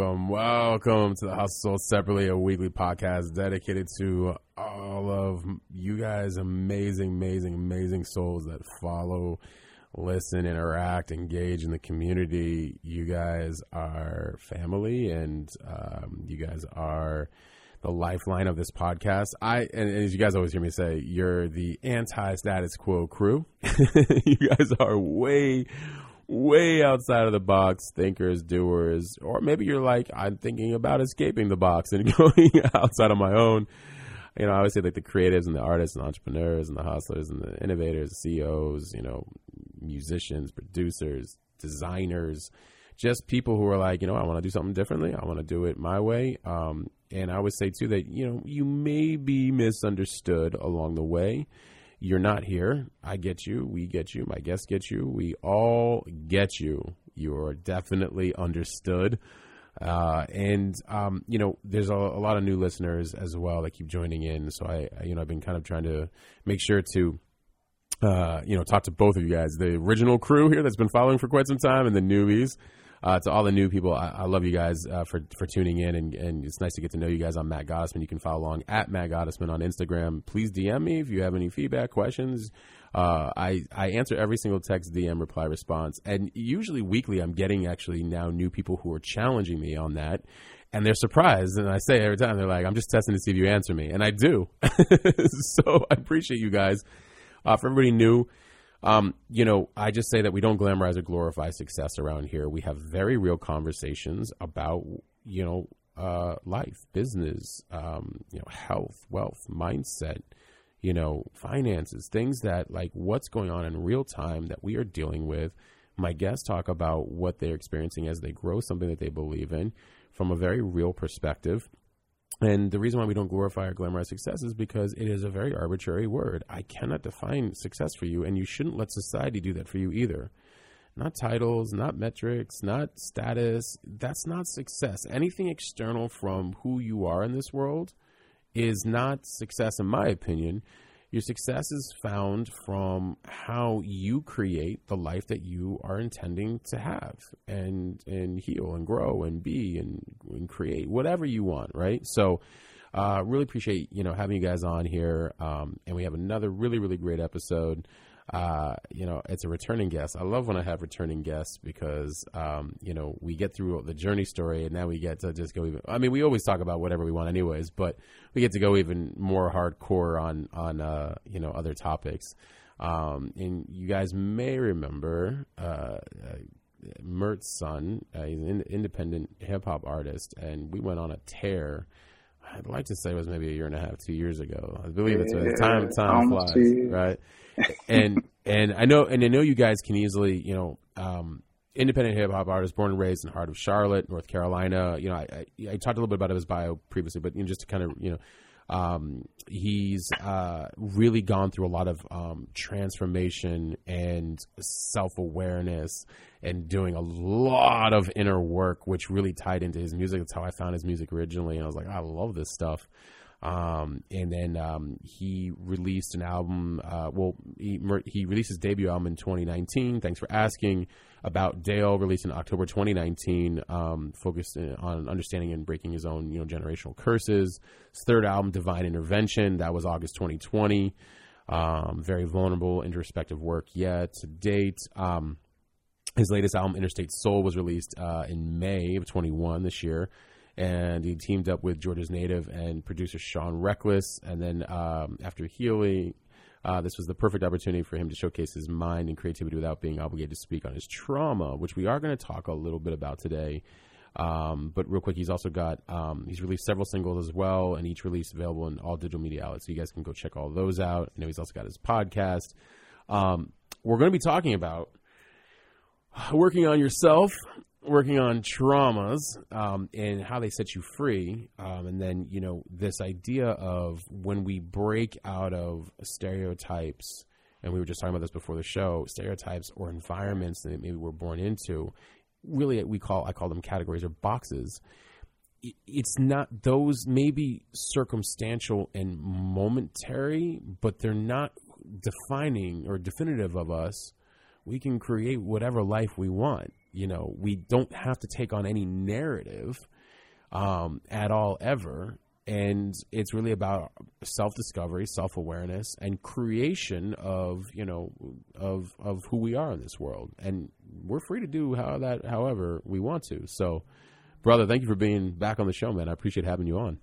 Welcome, welcome to the Hustle Sensei, a weekly podcast dedicated to all of you guys, amazing, amazing, amazing souls that follow, listen, interact, engage in the community. You guys are family, and um, you guys are the lifeline of this podcast. I and, and as you guys always hear me say, you're the anti-status quo crew. you guys are way way outside of the box thinkers, doers, or maybe you're like, I'm thinking about escaping the box and going outside of my own. You know, I always say like the creatives and the artists and entrepreneurs and the hustlers and the innovators, CEOs, you know, musicians, producers, designers, just people who are like, you know, I want to do something differently. I want to do it my way. Um, and I would say too that, you know, you may be misunderstood along the way you're not here. I get you. We get you. My guests get you. We all get you. You're definitely understood. Uh, and um, you know, there's a, a, lot of new listeners as well that keep joining in. So I, I, you know, I've been kind of trying to make sure to, uh, you know, talk to both of you guys, the original crew here that's been following for quite some time, and the newbies. Uh, to all the new people, I, I love you guys uh, for for tuning in, and, and it's nice to get to know you guys. I'm Matt Gottesman. You can follow along at Matt Gottesman on Instagram. Please DM me if you have any feedback, questions. Uh, I I answer every single text, DM, reply, response, and usually weekly. I'm getting actually now new people who are challenging me on that, and they're surprised. And I say every time they're like, "I'm just testing to see if you answer me," and I do. so I appreciate you guys. Uh, for everybody new, um, you know, I just say that we don't glamorize or glorify success around here. We have very real conversations about, you know, uh, life, business, um, you know, health, wealth, mindset, you know, finances, things that like what's going on in real time that we are dealing with. My guests talk about what they're experiencing as they grow something that they believe in from a very real perspective. And the reason why we don't glorify or glamorize success is because it is a very arbitrary word. I cannot define success for you, and you shouldn't let society do that for you either. Not titles, not metrics, not status. That's not success. Anything external from who you are in this world is not success, in my opinion. Your success is found from how you create the life that you are intending to have and and heal and grow and be and, and create whatever you want, right? So uh, really appreciate you know having you guys on here, um, and we have another really really great episode uh, you know, it's a returning guest. I love when I have returning guests because, um, you know, we get through the journey story and now we get to just go even. I mean, we always talk about whatever we want, anyways, but we get to go even more hardcore on on uh, you know other topics. Um, and you guys may remember uh, uh Mert's son. Uh, he's an independent hip hop artist, and we went on a tear. I'd like to say it was maybe a year and a half, two years ago. I believe it's yeah, time time flies, right? and and I know and I know you guys can easily, you know, um, independent hip hop artist, born and raised in the heart of Charlotte, North Carolina. You know, I, I, I talked a little bit about his bio previously, but you know, just to kind of you know. Um, he's uh, really gone through a lot of um, transformation and self awareness and doing a lot of inner work, which really tied into his music. That's how I found his music originally. And I was like, I love this stuff. Um, and then um, he released an album. Uh, well, he, he released his debut album in 2019. Thanks for asking about Dale, released in October 2019, um, focused on understanding and breaking his own, you know, generational curses. His third album, Divine Intervention, that was August 2020. Um, very vulnerable, introspective work yet to date. Um, his latest album, Interstate Soul, was released uh, in May of 21 this year and he teamed up with Georgia's native and producer Sean Reckless. And then um, after healing, uh, this was the perfect opportunity for him to showcase his mind and creativity without being obligated to speak on his trauma, which we are going to talk a little bit about today. Um, but real quick, he's also got um, he's released several singles as well, and each release available in all digital media outlets. So you guys can go check all those out. I know he's also got his podcast. Um, we're going to be talking about working on yourself working on traumas um, and how they set you free, um, and then you know this idea of when we break out of stereotypes, and we were just talking about this before the show, stereotypes or environments that maybe we're born into. Really, we call I call them categories or boxes. It's not those maybe circumstantial and momentary, but they're not defining or definitive of us. We can create whatever life we want you know, we don't have to take on any narrative um, at all ever. And it's really about self discovery, self awareness, and creation of you know of of who we are in this world. And we're free to do how that however we want to. So, brother, thank you for being back on the show, man. I appreciate having you on.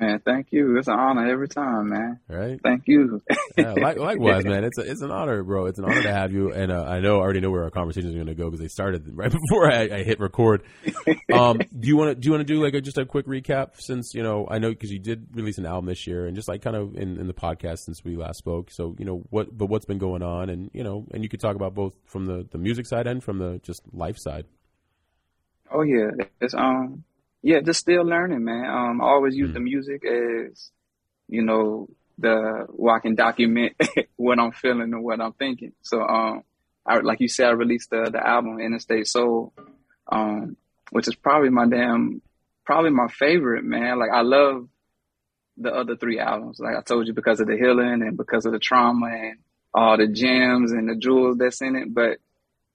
Man, thank you. It's an honor every time, man. Right. Thank you. yeah, like, likewise, man. It's a, it's an honor, bro. It's an honor to have you. And uh, I know I already know where our conversation is going to go because they started right before I, I hit record. Um, do you want to do you want to do like a, just a quick recap since you know I know because you did release an album this year and just like kind of in, in the podcast since we last spoke. So you know what, but what's been going on and you know and you could talk about both from the the music side and from the just life side. Oh yeah, it's um yeah, just still learning, man. Um, I always use mm. the music as, you know, the where I can document what I'm feeling and what I'm thinking. So, um, I, like you said, I released the the album Interstate Soul, um, which is probably my damn, probably my favorite, man. Like I love the other three albums, like I told you, because of the healing and because of the trauma and all the gems and the jewels that's in it. But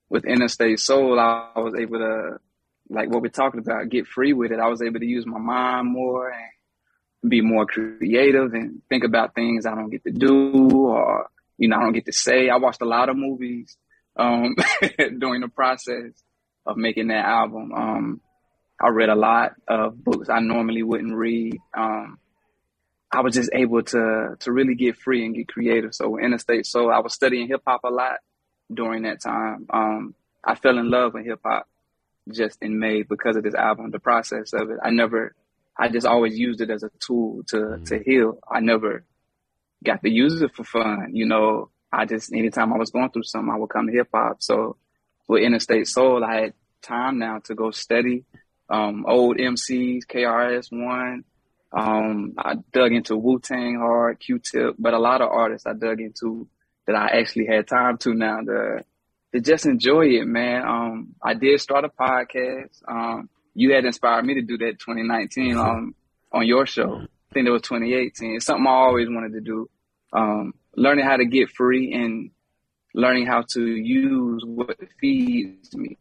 with Interstate Soul, I was able to like what we're talking about, get free with it. I was able to use my mind more and be more creative and think about things I don't get to do or, you know, I don't get to say. I watched a lot of movies, um, during the process of making that album. Um, I read a lot of books I normally wouldn't read. Um, I was just able to, to really get free and get creative. So Interstate Soul, I was studying hip hop a lot during that time. Um, I fell in love with hip hop just in May because of this album, the process of it. I never, I just always used it as a tool to, mm-hmm. to heal. I never got to use it for fun. You know, I just, anytime I was going through something, I would come to hip hop. So with Interstate Soul, I had time now to go study, um, old MCs, KRS One. Um, I dug into Wu Tang hard, Q Tip, but a lot of artists I dug into that I actually had time to now to to just enjoy it, man. Um, I did start a podcast. Um, you had inspired me to do that 2019 um, on your show. I think it was 2018. It's something I always wanted to do. Um, learning how to get free and learning how to use what feeds me.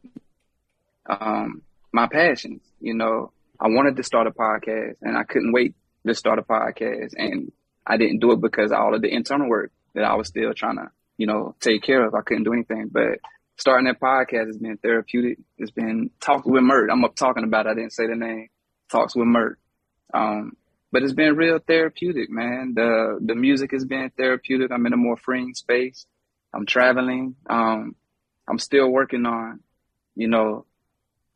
Um, my passions, you know, I wanted to start a podcast and I couldn't wait to start a podcast and I didn't do it because all of the internal work that I was still trying to you know, take care of. I couldn't do anything. But starting that podcast has been therapeutic. It's been talks with Mert. I'm up talking about it. I didn't say the name. Talks with Mert. Um, but it's been real therapeutic, man. The the music has been therapeutic. I'm in a more freeing space. I'm traveling. Um, I'm still working on, you know,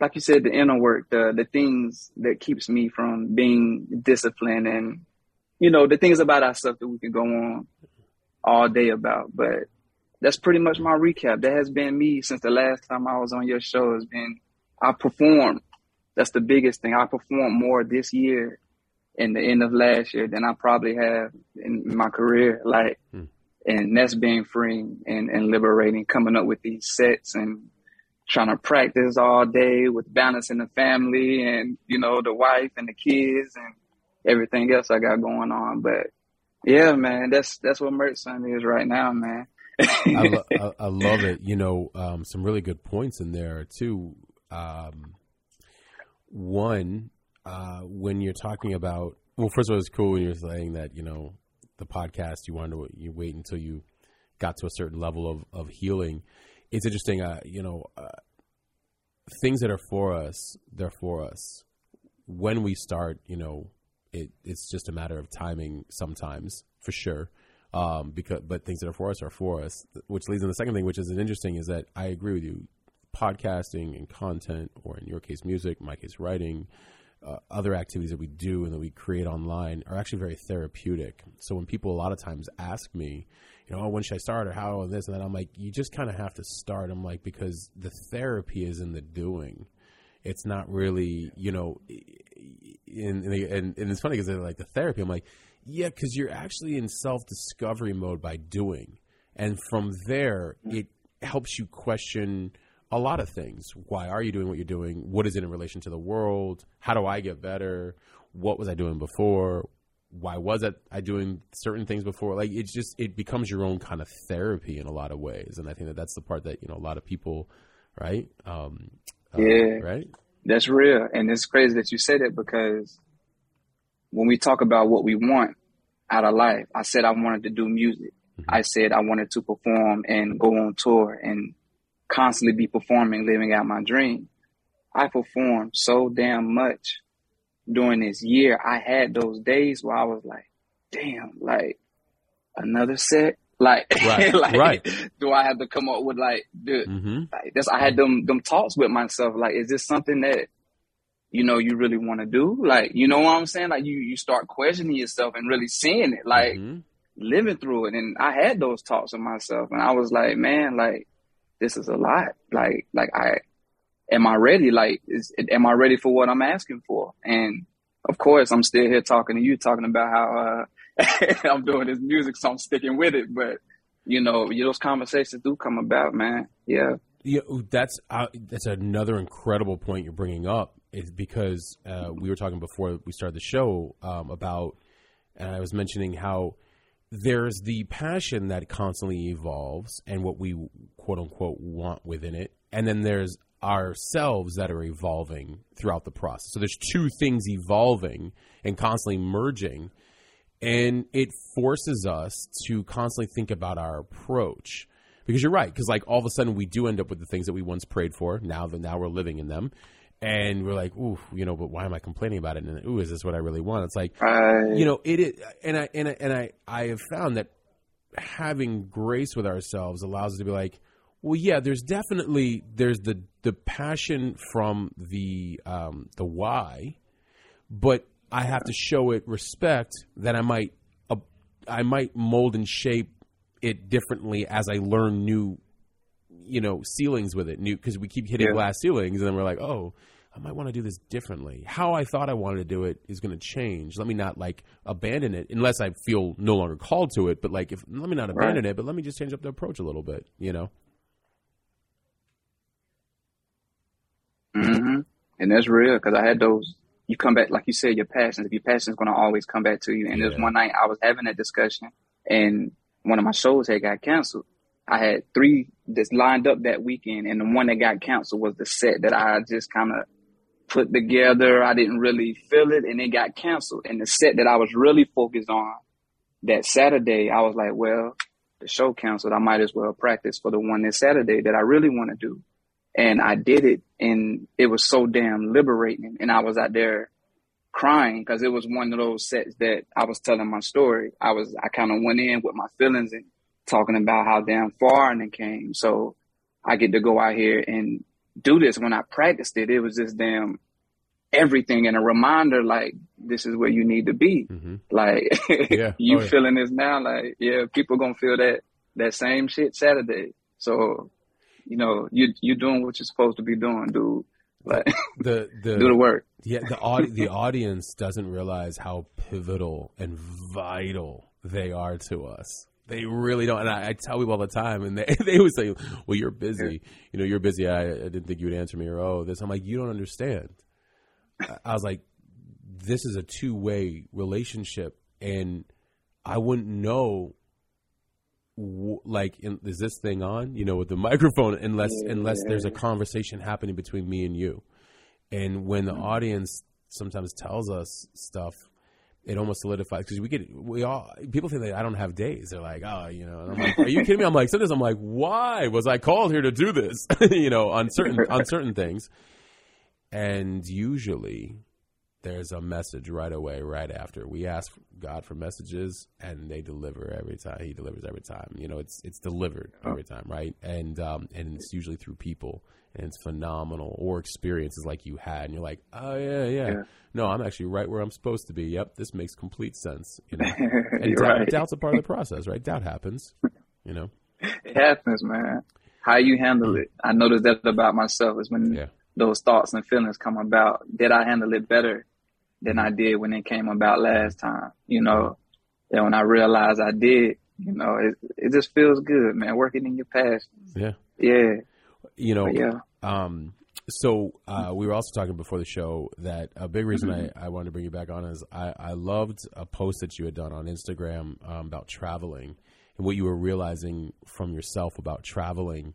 like you said, the inner work, the the things that keeps me from being disciplined and, you know, the things about ourselves that we can go on all day about. But that's pretty much my recap. That has been me since the last time I was on your show. Has been I perform. That's the biggest thing. I performed more this year in the end of last year than I probably have in my career. Like, hmm. and that's being freeing and, and liberating. Coming up with these sets and trying to practice all day with balancing the family and you know the wife and the kids and everything else I got going on. But yeah, man, that's that's what Son is right now, man. I, lo- I, I, love it. You know, um, some really good points in there too. Um, one, uh, when you're talking about, well, first of all, it's cool when you're saying that you know the podcast you wanted to you wait until you got to a certain level of of healing. It's interesting, uh, you know, uh, things that are for us, they're for us. When we start, you know, it, it's just a matter of timing sometimes, for sure. Um, because but things that are for us are for us, which leads to the second thing, which is interesting, is that I agree with you. Podcasting and content, or in your case, music, my case, writing, uh, other activities that we do and that we create online are actually very therapeutic. So when people a lot of times ask me, you know, oh, when should I start or how and this and that, I'm like, you just kind of have to start. I'm like, because the therapy is in the doing. It's not really, you know, in and, and it's funny because they're like the therapy. I'm like, yeah, because you're actually in self discovery mode by doing. And from there, it helps you question a lot of things. Why are you doing what you're doing? What is it in relation to the world? How do I get better? What was I doing before? Why was it I doing certain things before? Like it's just it becomes your own kind of therapy in a lot of ways, and I think that that's the part that you know a lot of people, right? Um, uh, Yeah. right. That's real. And it's crazy that you said it because when we talk about what we want out of life, I said I wanted to do music. I said I wanted to perform and go on tour and constantly be performing, living out my dream. I performed so damn much during this year. I had those days where I was like, damn, like another set. Like, Right, like right. do I have to come up with like, dude, Mm-hmm. like this, I had them them talks with myself. Like, is this something that you know you really want to do? Like, you know what I'm saying? Like, you you start questioning yourself and really seeing it, like Mhm. living through it. And I had those talks with myself, and I was like, man, like this is a lot. Like, like I am I ready? Like, is am I ready for what I'm asking for? And of course, I'm still here talking to you, talking about how uh, I'm doing this music, so I'm sticking with it. But you know, those conversations do come about, man. Yeah. Yeah, that's uh, that's another incredible point you're bringing up. Is because uh, we were talking before we started the show um, about, and I was mentioning how there's the passion that constantly evolves and what we quote unquote want within it, and then there's ourselves that are evolving throughout the process. So there's two things evolving and constantly merging, and it forces us to constantly think about our approach. Because you're right because like all of a sudden we do end up with the things that we once prayed for. Now that now we're living in them. And we're like ooh you know but why am i complaining about it? And ooh is this what i really want? It's like Right. you know it is and i and I, and I i have found that having grace with ourselves allows us to be like well yeah there's definitely there's the the passion from the um the why but i have to show it respect that i might uh, i might mold and shape it differently as i learn new you know ceilings with it new because we keep hitting Yeah. glass ceilings and then we're like oh i might want to do this differently how i thought i wanted to do it is going to change let me not like abandon it unless i feel no longer called to it but like if let me not abandon it but let me just change up the approach a little bit you know hmm And that's real because I had those. You come back, like you said, your passions. If your passion is going to always come back to you. And there's Yeah. one night I was having a discussion, and one of my shows had got canceled. I had three that's lined up that weekend, and the one that got canceled was the set that I just kind of put together. I didn't really feel it, and it got canceled. And the set that I was really focused on that Saturday, I was like, well, the show canceled. I might as well practice for the one this Saturday that I really want to do and I did it and it was so damn liberating and I was out there crying because it was one of those sets that I was telling my story. I was I kind of went in with my feelings and talking about how damn far and it came. So I get to go out here and do this. When I practiced it, it was just damn everything and a reminder like this is where you need to be. hmm Like Yeah. you Oh, yeah. feeling this now, like yeah, people gonna feel that that same shit Saturday. So, you know, you you doing what you're supposed to be doing, dude. Like the the do the work. Yeah, the audi- the audience doesn't realize how pivotal and vital they are to us. They really don't, and I, I tell people all the time, and they they always say, "Well, you're busy. You know, you're busy. I, I didn't think you would answer me." Or, "Oh, this." I'm like, "You don't understand." I, I was like, "This is a two way relationship, and I wouldn't know." W- Like, in, is this thing on? You know, with the microphone, unless unless there's a conversation happening between me and you. And when the audience sometimes tells us stuff, it almost solidifies because we get we all people think that I don't have days. They're like, oh, you know, and I'm like, are you kidding me? I'm like, sometimes I'm like, why was I called here to do this? you know, on certain on certain things, and usually there's a message right away, right after. We ask God for messages, and they deliver every time. He delivers every time. You know, it's it's delivered every time, right? And um, and it's usually through people, and it's phenomenal or experiences like you had, and you're like, oh yeah, yeah. Yeah. No, I'm actually right where I'm supposed to be. Yep, this makes complete sense. You know, and doubt, right. doubt's a part of the process, right? Doubt happens. You know, It happens, man. How you handle it. I noticed that about myself is when Yeah. those thoughts and feelings come about. Did I handle it better than I did when it came about last time? You know, and when I realized I did, you know, it it just feels good, man. Working in your past. yeah. Yeah, You know, but yeah. Um, so uh, we were also talking before the show that a big reason I, I wanted to bring you back on is I, I loved a post that you had done on Instagram um, about traveling and what you were realizing from yourself about traveling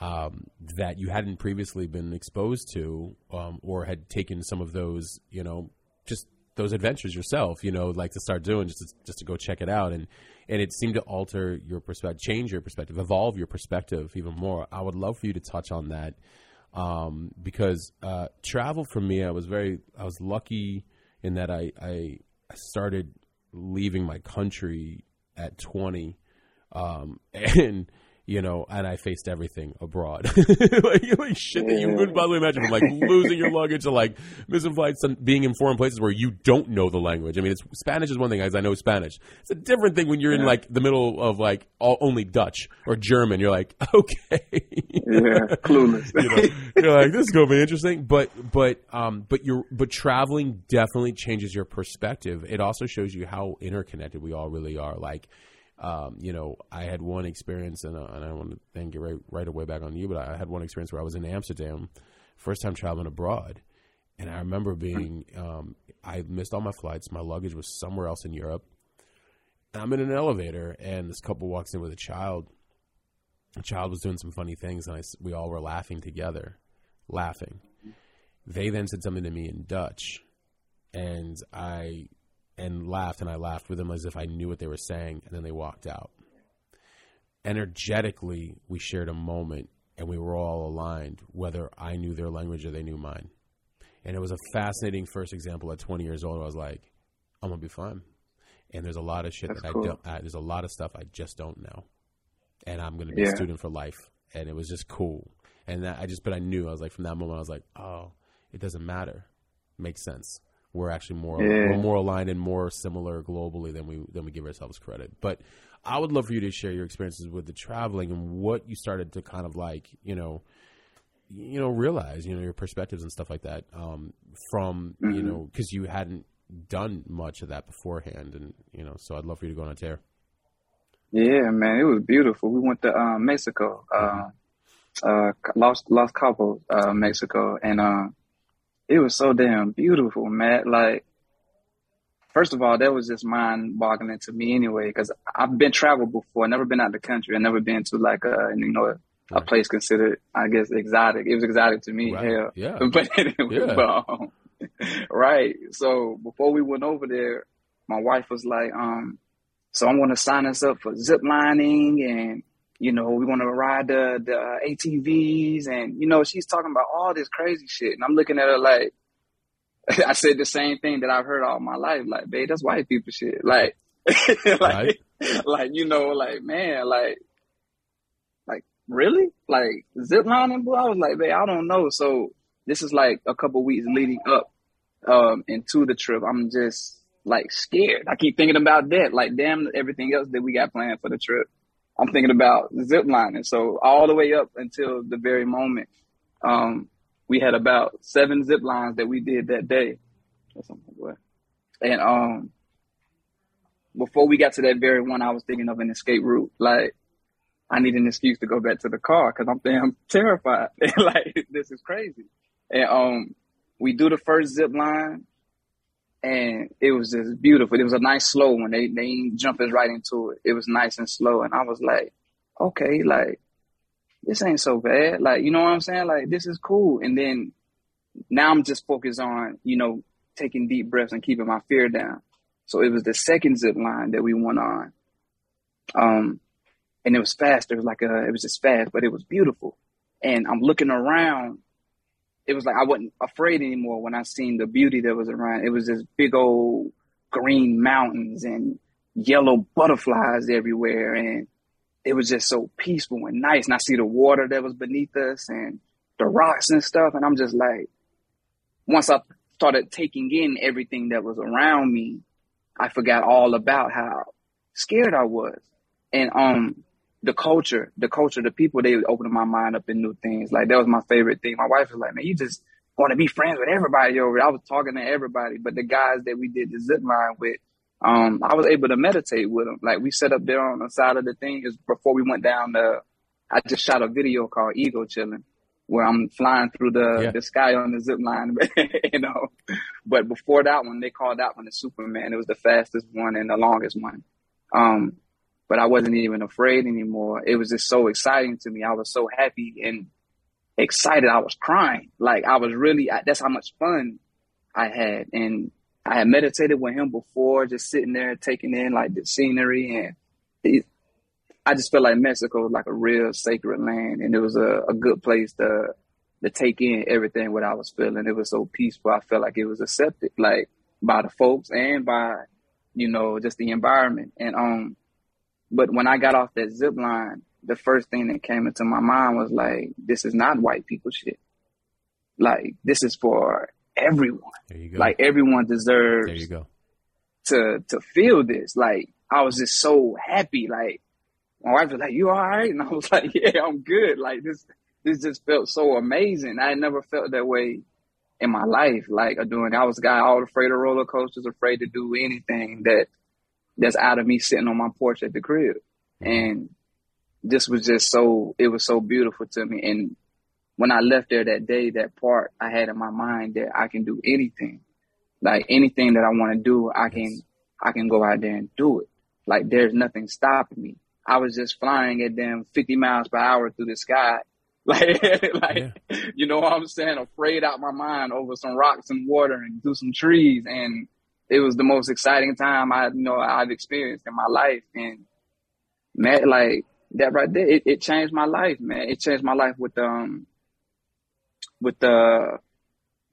um, that you hadn't previously been exposed to um, or had taken some of those, you know, just those adventures yourself, you know, like to start doing just to, just to go check it out. And, and it seemed to alter your perspective, change your perspective, evolve your perspective even more. I would love for you to touch on that um, because uh, travel for me, I was very, I was lucky in that I, I, started leaving my country at 20. Um, and, you know, and I faced everything abroad, like, like shit that you couldn't possibly imagine, from like losing your luggage to like missing flights and being in foreign places where you don't know the language. I mean, it's Spanish is one thing, as I know Spanish. It's a different thing when you're in like the middle of like all, only Dutch or German. You're like, okay, Yeah, clueless. you know, you're like, this is gonna be interesting. But but um but you're but traveling definitely changes your perspective. It also shows you how interconnected we all really are. Like, um, you know, I had one experience, and, uh, and I want to then get right right away back on you, but I had one experience where I was in Amsterdam, first time traveling abroad, and I remember being, um, I missed all my flights. My luggage was somewhere else in Europe. And I'm in an elevator, and this couple walks in with a child. The child was doing some funny things, and I we all were laughing together, laughing. They then said something to me in Dutch, and I and laughed, and I laughed with them as if I knew what they were saying, and then they walked out. Energetically, we shared a moment, and we were all aligned, whether I knew their language or they knew mine. And it was a fascinating first example at 20 years old. I was like, I'm gonna be fine. And there's a lot of shit That's that cool. I don't. I, there's a lot of stuff I just don't know, and I'm gonna be a student for life. And it was just cool. And that, I just, but I knew I was like, from that moment, I was like, oh, it doesn't matter. Makes sense. We're actually more Yeah. we're more aligned and more similar globally than we than we give ourselves credit. But I would love for you to share your experiences with the traveling and what you started to kind of like, you know, you know, realize, you know, your perspectives and stuff like that um, from, you Mhm. know, because you hadn't done much of that beforehand, and you know, so I'd love for you to go on a tear. Yeah, man, it was beautiful. We went to um, Mexico, uh, uh, Los Los Cabos, uh, Mexico, and uh, it was so damn beautiful, man. Like, first of all, that was just mind-boggling to me anyway, because I've been traveled before, never been out of the country, I've never been to like a you know a Right. place considered, I guess, exotic. It was exotic to me, Right. hell. Yeah. But anyway, Yeah. but, um, right. So before we went over there, my wife was like, um, so I'm going to sign us up for zip lining and, you know, we want to ride the, the uh, ATVs and, you know, she's talking about all this crazy shit. And I'm looking at her like, I said the same thing that I've heard all my life. Like, babe, that's white people shit. Like, like, Right. like, you know, like, man, like, like, really? Like, zip lining, boy? I was like, babe, I don't know. So this is like a couple weeks leading up, um, into the trip. I'm just like scared. I keep thinking about that. Like, damn, everything else that we got planned for the trip. I'm thinking about zip lining. So all the way up until the very moment, um, we had about seven zip lines that we did that day. Or something, boy. And um, before we got to that very one, I was thinking of an escape route. Like, I need an excuse to go back to the car because I'm damn terrified. like, this is crazy. And um, we do the first zip line, and it was just beautiful. It was a nice slow one. They they ain't jump us right into it. It was nice and slow, and I was like, okay, like this ain't so bad. Like, you know what I'm saying? Like, this is cool. And then now I'm just focused on, you know, taking deep breaths and keeping my fear down. So it was the second zip line that we went on. Um, and it was fast. It was like a, it was just fast, but it was beautiful. And I'm looking around it was like I wasn't afraid anymore when I seen the beauty that was around. It was this big old green mountains and yellow butterflies everywhere, and it was just so peaceful and nice. And I see the water that was beneath us and the rocks and stuff, and I'm just like, once I started taking in everything that was around me, I forgot all about how scared I was. And um the culture, the culture, the people, they opened my mind up in new things. Like that was my favorite thing. My wife was like, Man, you just want to be friends with everybody over. I was talking to everybody, but the guys that we did the zip line with, um, I was able to meditate with them. Like we set up there on the side of the thing is before we went down the I just shot a video called Ego Chilling where I'm flying through the, yeah. the sky on the zip line, you know. But before that one, they called that one the Superman. It was the fastest one and the longest one. Um, but I wasn't even afraid anymore. It was just so exciting to me. I was so happy and excited. I was crying. Like I was really, that's how much fun I had. And I had meditated with him before, just sitting there taking in like the scenery and it, I just felt like Mexico was like a real sacred land, and it was a, a good place to to take in everything what I was feeling. It was so peaceful. I felt like it was accepted, like by the folks and by you know just the environment. And um, but when I got off that zip line, the first thing that came into my mind was like, this is not white people shit. Like this is for everyone. Like everyone deserves. There you go. To to feel this, like I was just so happy, like my wife was like, "You all right?" And I was like, "Yeah, I'm good." Like this, this just felt so amazing. I never felt that way in my life. Like doing, I was a guy all afraid of roller coasters, afraid to do anything that that's out of me sitting on my porch at the crib. Mm-hmm. And this was just so, it was so beautiful to me. And when I left there that day, that part I had in my mind that I can do anything, like anything that I want to do, I can, I can go out there and do it. Like there's nothing stopping me. I was just flying at them 50 miles per hour through the sky. Like, like, yeah. you know what I'm saying? Afraid out my mind over some rocks and water and through some trees. And it was the most exciting time I, you know, I've experienced in my life. And man, like that right there, it, it changed my life, man. It changed my life with, um, with the,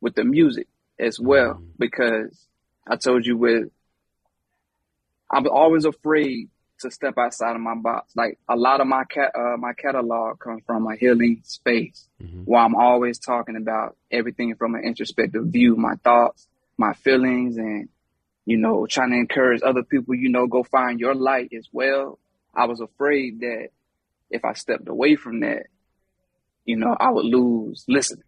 with the music as well, mm-hmm. because I told you with, I'm always afraid to step outside of my box. Like a lot of my cat, uh, my catalog comes from a healing space mm-hmm. where I'm always talking about everything from an introspective view, my thoughts, my feelings, and you know, trying to encourage other people. You know, go find your light as well. I was afraid that if I stepped away from that, you know, I would lose listeners.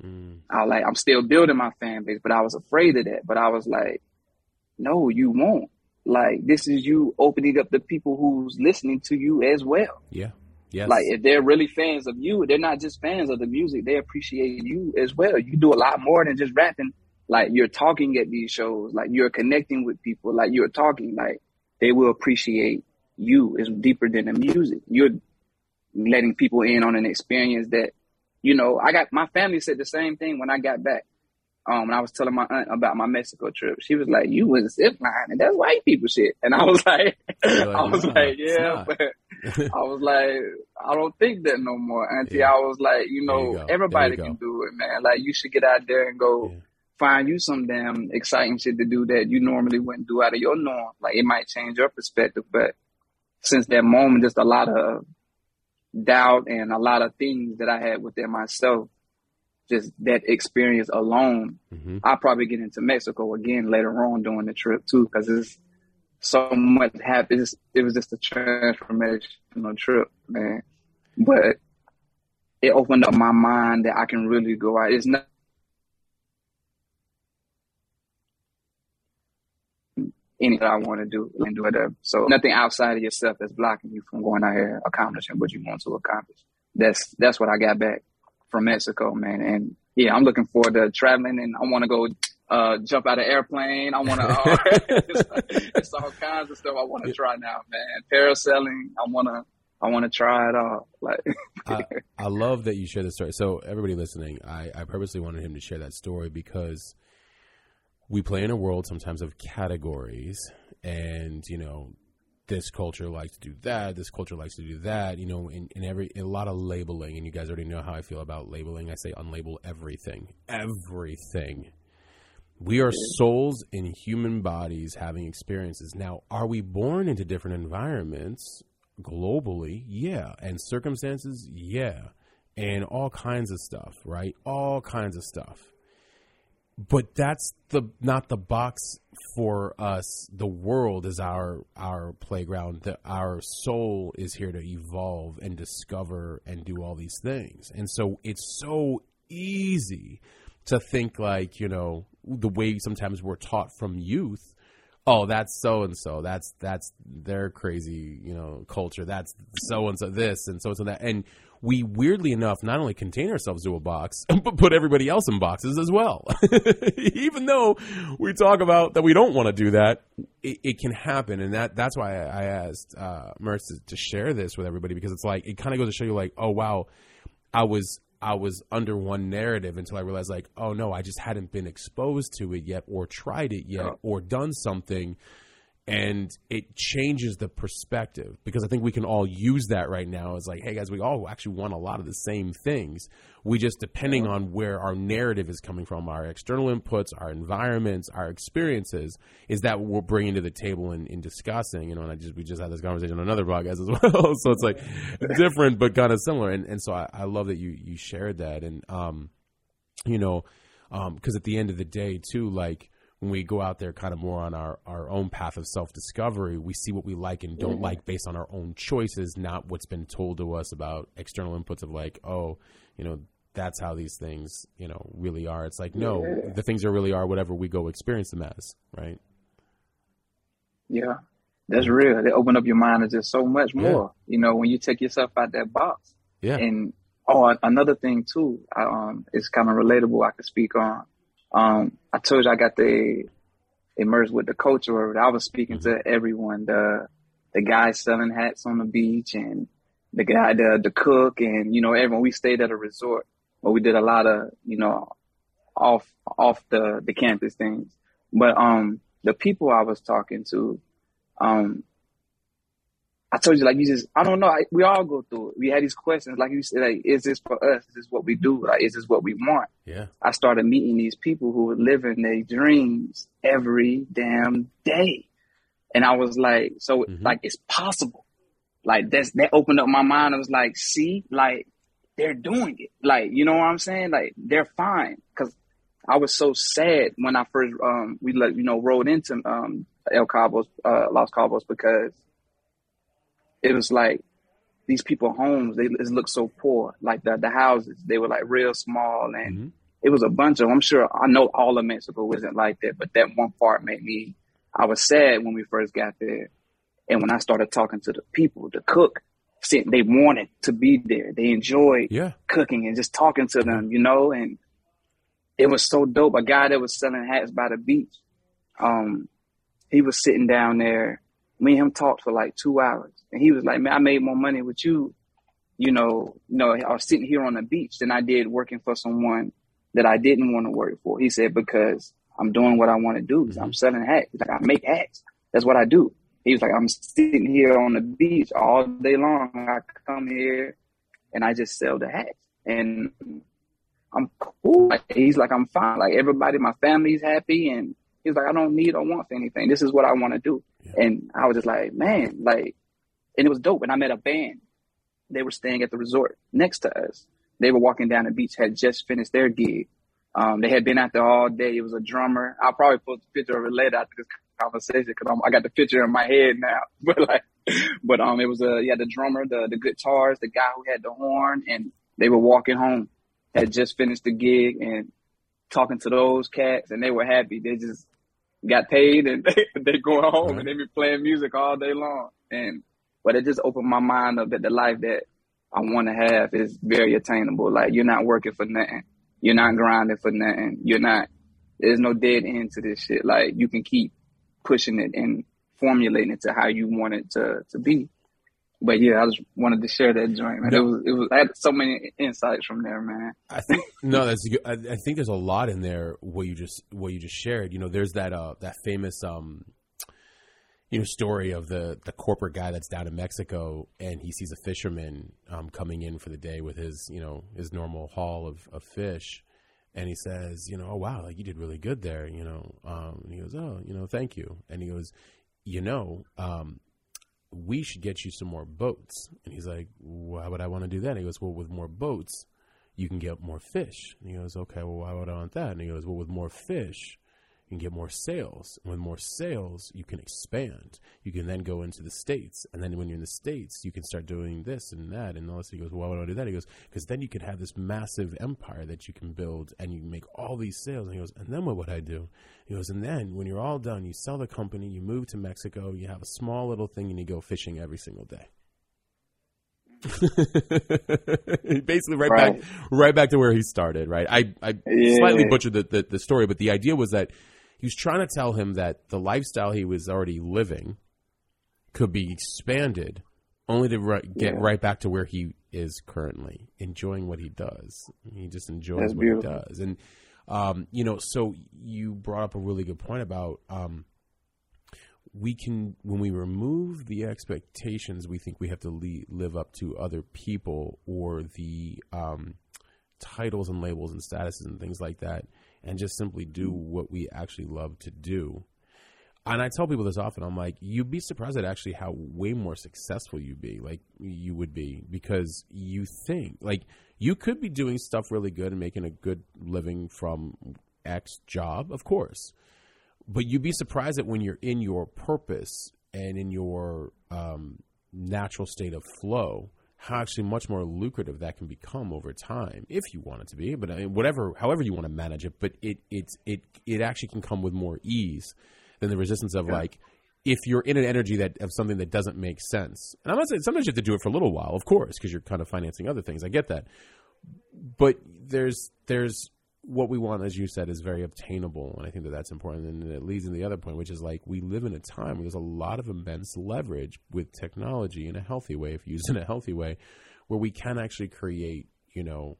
Mm. I like I'm still building my fan base, but I was afraid of that. But I was like, no, you won't like this is you opening up the people who's listening to you as well. Yeah. Yes. Like if they're really fans of you, they're not just fans of the music, they appreciate you as well. You do a lot more than just rapping. Like you're talking at these shows, like you're connecting with people, like you're talking, like they will appreciate you. It's deeper than the music. You're letting people in on an experience that, you know, I got my family said the same thing when I got back um, and I was telling my aunt about my Mexico trip. She was like, "You was zip line, and that's white people shit." And I was like, like "I was no, like, yeah," but I was like, "I don't think that no more." Auntie, yeah. I was like, "You know, you everybody can do it, man. Like, you should get out there and go." Yeah. Find you some damn exciting shit to do that you normally wouldn't do out of your norm. Like it might change your perspective, but since that moment, just a lot of doubt and a lot of things that I had within myself just that experience alone, mm-hmm. I'll probably get into Mexico again later on during the trip too, because it's so much happened. It was just a transformational trip, man. But it opened up my mind that I can really go out. It's not anything I want to do and do whatever. So nothing outside of yourself that's blocking you from going out here accomplishing what you want to accomplish. That's that's what I got back from Mexico, man. And yeah, I'm looking forward to traveling and I want to go uh, jump out of airplane. I want to, uh, it's, it's, all kinds of stuff I want to try now, man. Parasailing, I want to, I want to try it all. Like, I, I, love that you share the story. So everybody listening, I, I purposely wanted him to share that story because we play in a world sometimes of categories and, you know, this culture likes to do that, this culture likes to do that, you know, in, in every in a lot of labeling, and you guys already know how I feel about labeling. I say unlabel everything, everything. We are souls in human bodies having experiences. Now, are we born into different environments globally? Yeah, and circumstances, yeah, and all kinds of stuff, right? All kinds of stuff but that's the not the box for us. The world is our our playground. Our soul is here to evolve and discover and do all these things. And so it's so easy to think like you know the way sometimes we're taught from youth oh that's so and so that's that's their crazy you know culture. That's so and so this and so and so that. And we weirdly enough not only contain ourselves to a box, but put everybody else in boxes as well. Even though we talk about that we don't want to do that, it, it, can happen, and that that's why I, asked uh, Merce to, to share this with everybody because it's like it kind of goes to show you like, oh wow, I was I was under one narrative until I realized like, oh no, I just hadn't been exposed to it yet, or tried it yet, or done something and it changes the perspective because I think we can all use that right now as like, hey guys, we all actually want a lot of the same things. We just depending on where our narrative is coming from, our external inputs, our environments, our experiences, is that we're bringing to the table in, in discussing. You know, and I just we just had this conversation on another podcast as well, so it's like different but kind of similar. And and so I, I love that you you shared that, and um, you know, um, because at the end of the day too, like when we go out there kind of more on our, our own path of self discovery, we see what we like and don't mm-hmm. like based on our own choices, not what's been told to us about external inputs of like, oh, you know, that's how these things, you know, really are. It's like, no, yeah. the things are really are whatever we go experience them as, right? Yeah, that's real. They open up your mind to just so much more. Yeah. You know, when you take yourself out that box. Yeah. And oh, another thing too, I, um, it's kind of relatable. I could speak on um, I told you I got the immersed with the culture. I was speaking mm-hmm. to everyone, the the guy selling hats on the beach and the guy, the the cook, and you know everyone. We stayed at a resort, but we did a lot of you know off off the the campus things. But um, the people I was talking to, um, I told you, like, you just, I don't know. I, we all go through it. We had these questions, like you said, like, is this for us? Is this what we do? Like, is this what we want? Yeah. I started meeting these people who were living their dreams every damn day. And I was like, so, mm-hmm. like, it's possible. Like, that's, that opened up my mind. I was like, see, like, they're doing it. Like, you know what I'm saying? Like, they're fine. Cause I was so sad when I first, um, we, let, you know, rode into, um, El Cabos, uh, Los Cabos because it was like these people homes they looked so poor. Like the the houses they were like real small and mm-hmm. it was a bunch of i'm sure i know all of mexico wasn't like that but that one part made me i was sad when we first got there. And when i started talking to the people the cook they wanted to be there. They enjoyed yeah. cooking and just talking to them you know and it was so dope. A guy that was selling hats by the beach um he was sitting down there. Me and him talked for like two hours, and he was like, "Man, I made more money with you, you know, you know, I was sitting here on the beach than I did working for someone that I didn't want to work for." He said, "Because I'm doing what I want to do. Mm-hmm. I'm selling hats. Like, I make hats. That's what I do." He was like, "I'm sitting here on the beach all day long. I come here, and I just sell the hats, and I'm cool." He's like, "I'm fine. Like everybody, my family's happy, and." He's like, I don't need or want for anything. This is what I want to do. Yeah. And I was just like, man, like, and it was dope. And I met a band. They were staying at the resort next to us. They were walking down the beach, had just finished their gig. Um, they had been out there all day. It was a drummer. I'll probably post a picture of it later after this conversation because I got the picture in my head now. But like, but um, it was a yeah the drummer, the the guitars, the guy who had the horn, and they were walking home. Had just finished the gig and talking to those cats, and they were happy. They just got paid and they, they going home and they be playing music all day long. And but it just opened my mind up that the life that I want to have is very attainable. Like you're not working for nothing. You're not grinding for nothing. You're not. There's no dead end to this shit. Like you can keep pushing it and formulating it to how you want it to to be but yeah, I just wanted to share that joint, man. No. It was, it was, I had so many insights from there, man. I think no, that's. I, I, think there's a lot in there what you just what you just shared. You know, there's that uh that famous um, you know story of the the corporate guy that's down in Mexico and he sees a fisherman um, coming in for the day with his you know his normal haul of, of fish. And he says you know oh wow like you did really good there you know um, and he goes oh you know thank you. And he goes you know um, we should get you some more boats. And he's like why would I want to do that? And he goes well with more boats you can get more fish. And he goes okay well why would I want that? And he goes well with more fish you can get more sales. And with more sales, you can expand. You can then go into the States. And then when you're in the States, you can start doing this and that. And all this. He goes, well, why would I do that? He goes, because then you could have this massive empire that you can build and you can make all these sales. And he goes, and then what would I do? He goes, and then when you're all done, you sell the company, you move to Mexico, you have a small little thing, and you go fishing every single day. Basically, right, right, back, right back to where he started. Right, I, I yeah. slightly butchered the, the, the story, but the idea was that he was trying to tell him that the lifestyle he was already living could be expanded only to get yeah. right back to where he is currently enjoying what he does he just enjoys That's what beautiful. he does and um, you know so you brought up a really good point about um, we can when we remove the expectations we think we have to le- live up to other people or the um, titles and labels and statuses and things like that and just simply do what we actually love to do. And I tell people this often. I'm like, you'd be surprised at actually how way more successful you'd be, like you would be, because you think like you could be doing stuff really good and making a good living from X job, of course, but you'd be surprised that when you're in your purpose and in your um, natural state of flow, how actually much more lucrative that can become over time if you want it to be. But I mean, whatever, however you want to manage it, but it it's it it actually can come with more ease than the resistance of yeah. like if you're in an energy that of something that doesn't make sense. And I'm not saying sometimes you have to do it for a little while, of course, because you're kind of financing other things. I get that, but there's there's what we want, as you said, is very obtainable, and I think that that's important. And it leads in the other point, which is like we live in a time where there's a lot of immense leverage with technology in a healthy way, if used in a healthy way, where we can actually create, you know,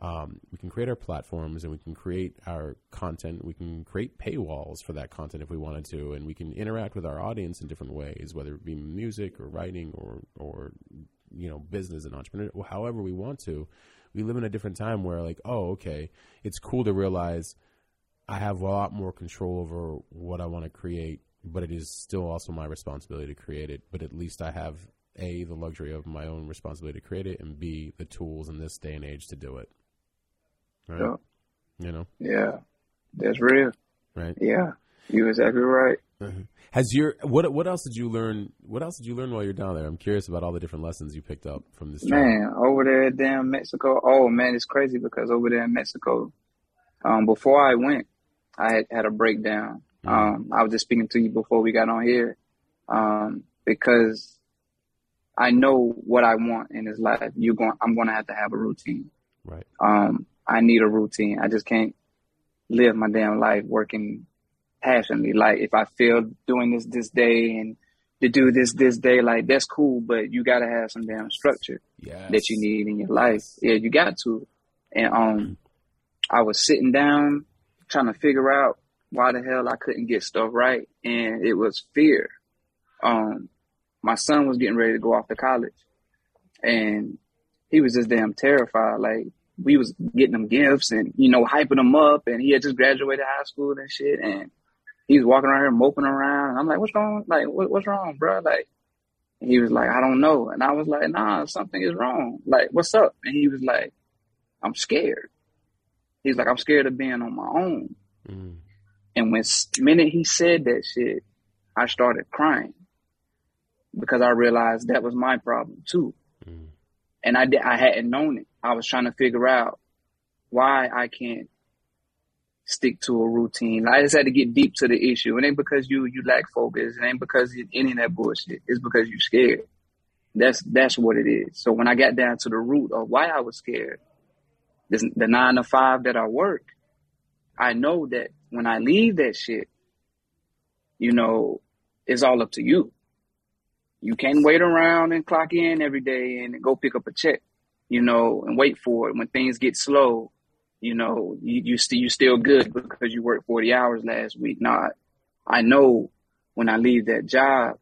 um, we can create our platforms and we can create our content. We can create paywalls for that content if we wanted to, and we can interact with our audience in different ways, whether it be music or writing or or you know business and entrepreneur, however we want to we live in a different time where like, oh, okay, it's cool to realize I have a lot more control over what I want to create, but it is still also my responsibility to create it. But at least I have a the luxury of my own responsibility to create it, and b the tools in this day and age to do it. Right? Yeah. You know. Yeah, that's real. Right. Yeah, you're exactly right. Mm-hmm. Has your what what else did you learn? What else did you learn while you're down there? I'm curious about all the different lessons you picked up from this. Trip. Man, over there damn Mexico. Oh man, it's crazy because over there in Mexico, um, before I went, I had had a breakdown. Mm-hmm. Um, I was just speaking to you before we got on here, um, because I know what I want in this life. You going, I'm going to have to have a routine. Right. Um, I need a routine. I just can't live my damn life working passionately. Like if I feel doing this this day and to do this this day, like that's cool, but you gotta have some damn structure yes. that you need in your life. Yeah, you got to. And um I was sitting down trying to figure out why the hell I couldn't get stuff right. And it was fear. Um my son was getting ready to go off to college and he was just damn terrified. Like we was getting him gifts and, you know, hyping him up and he had just graduated high school and shit. And he was walking around here moping around. And I'm like, what's wrong? Like, what, what's wrong, bro? Like, he was like, I don't know. And I was like, nah, something is wrong. Like, what's up? And he was like, I'm scared. He's like, I'm scared of being on my own. Mm. And when minute he said that shit, I started crying because I realized that was my problem too. Mm. And I I hadn't known it. I was trying to figure out why I can't stick to a routine. I just had to get deep to the issue. It ain't because you you lack focus. It ain't because you, any of that bullshit. It's because you're scared. That's that's what it is. So when I got down to the root of why I was scared, this, the nine to five that I work, I know that when I leave that shit, you know, it's all up to you. You can't wait around and clock in every day and go pick up a check, you know, and wait for it when things get slow you know, you you, st- you still good because you worked 40 hours last week. Not, I know when I leave that job,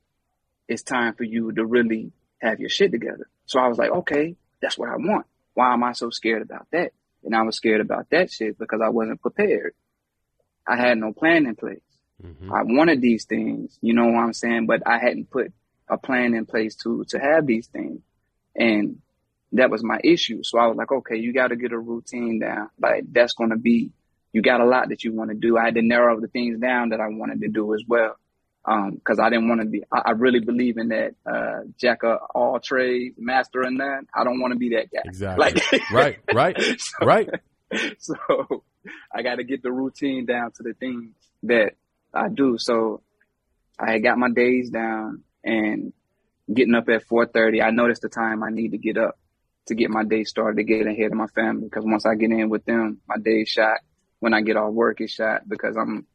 it's time for you to really have your shit together. So I was like, okay, that's what I want. Why am I so scared about that? And I was scared about that shit because I wasn't prepared. I had no plan in place. Mm-hmm. I wanted these things, you know what I'm saying? But I hadn't put a plan in place to, to have these things. And that was my issue. So I was like, okay, you got to get a routine down. Like that's going to be, you got a lot that you want to do. I had to narrow the things down that I wanted to do as well. Um, cause I didn't want to be, I, I, really believe in that, uh, jack of all trades, master in none. I don't want to be that guy. Exactly. Like, right, right, so, right. So I got to get the routine down to the things that I do. So I got my days down and getting up at 4.30, I noticed the time I need to get up to get my day started, to get ahead of my family. Because once I get in with them, my day's shot. When I get off work, it's shot because I'm,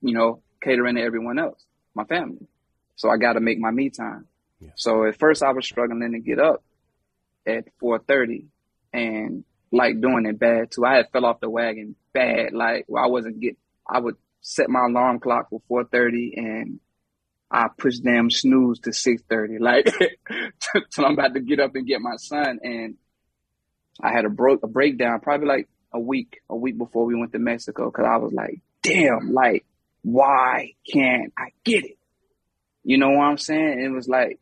you know, catering to everyone else, my family. So I got to make my me time. Yeah. So at first I was struggling to get up at 4.30 and like doing it bad too. I had fell off the wagon bad. Like I wasn't get, I would set my alarm clock for 4.30 and I push damn snooze to 6.30. Like, till I'm about to get up and get my son. And I had a broke, a breakdown probably like a week, a week before we went to Mexico. Cause I was like, damn, like, why can't I get it? You know what I'm saying? It was like,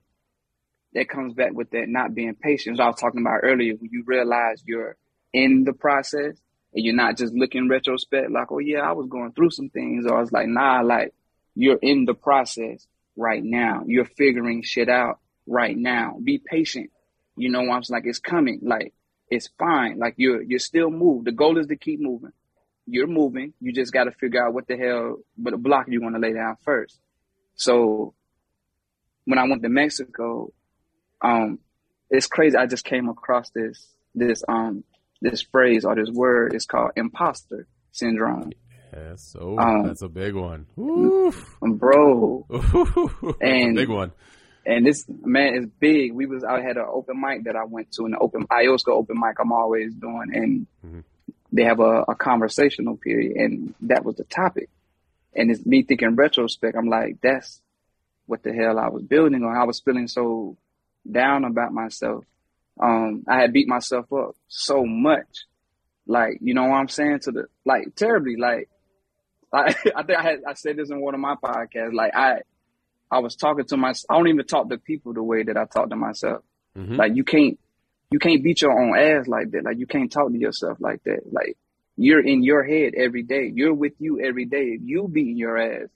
that comes back with that not being patient. As I was talking about earlier, when you realize you're in the process and you're not just looking retrospect like, oh yeah, I was going through some things. Or I was like, nah, like you're in the process right now. You're figuring shit out right now. Be patient. You know, I'm like, it's coming. Like it's fine. Like you're you're still moved. The goal is to keep moving. You're moving. You just got to figure out what the hell, what a block you want to lay down first. So when I went to Mexico, um, it's crazy. I just came across this this um this phrase or this word It's called imposter syndrome. Yes, oh, um, that's a big one, Oof. bro. and big one. And this man is big. We was I had an open mic that I went to, an open IOSCA open mic I'm always doing, and mm-hmm. they have a, a conversational period, and that was the topic. And it's me thinking retrospect. I'm like, that's what the hell I was building on. I was feeling so down about myself um, I had beat myself up so much. Like, you know what I'm saying? To the, like, terribly. Like, I, I think I had, I said this in one of my podcasts. Like, I, I was talking to my, I don't even talk to people the way that I talk to myself. Mm-hmm. Like, you can't, you can't beat your own ass like that. Like, you can't talk to yourself like that. Like, you're in your head every day. You're with you every day. If you beating your ass,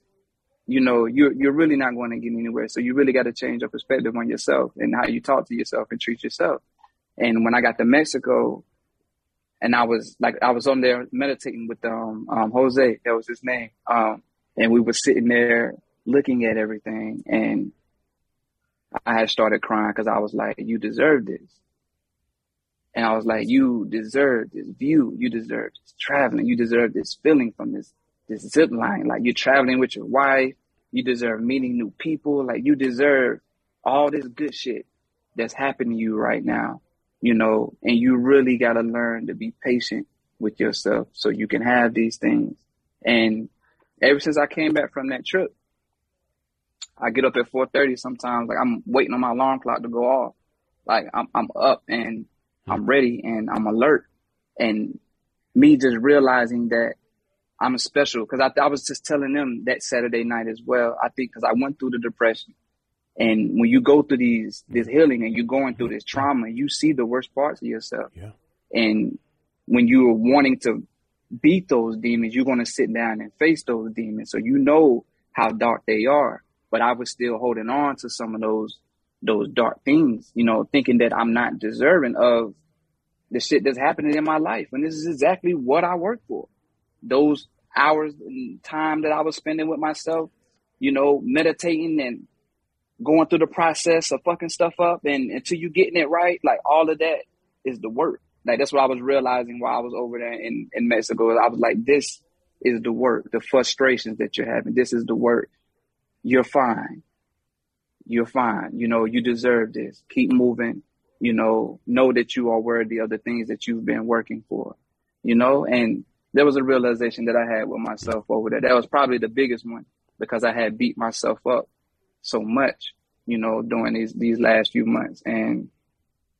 you know, you're you're really not going to get anywhere. So you really got to change your perspective on yourself and how you talk to yourself and treat yourself. And when I got to Mexico, and I was like, I was on there meditating with um, um Jose, that was his name, um, and we were sitting there looking at everything, and I had started crying because I was like, "You deserve this," and I was like, "You deserve this view, you deserve this traveling, you deserve this feeling from this this zip line. Like you're traveling with your wife, you deserve meeting new people, like you deserve all this good shit that's happening to you right now." You know, and you really got to learn to be patient with yourself so you can have these things. And ever since I came back from that trip, I get up at 4:30 sometimes like I'm waiting on my alarm clock to go off. Like I'm I'm up and I'm hmm. ready and I'm alert. And me just realizing that I'm special because I, I was just telling them that Saturday night as well. I think because I went through the depression and when you go through these this healing and you're going through this trauma, you see the worst parts of yourself. Yeah. And when you're wanting to beat those demons, you're going to sit down and face those demons. So you know how dark they are. But I was still holding on to some of those those dark things, you know, thinking that I'm not deserving of the shit that's happening in my life. And this is exactly what I work for. Those hours and time that I was spending with myself, you know, meditating and going through the process of fucking stuff up and until you getting it right, like all of that is the work. Like that's what I was realizing while I was over there in, in Mexico. I was like, this is the work, the frustrations that you're having. This is the work. You're fine. You're fine. You know, you deserve this. Keep moving. You know, know that you are worthy of the things that you've been working for. You know, and there was a realization that I had with myself over there. That was probably the biggest one because I had beat myself up so much, you know, during these these last few months. And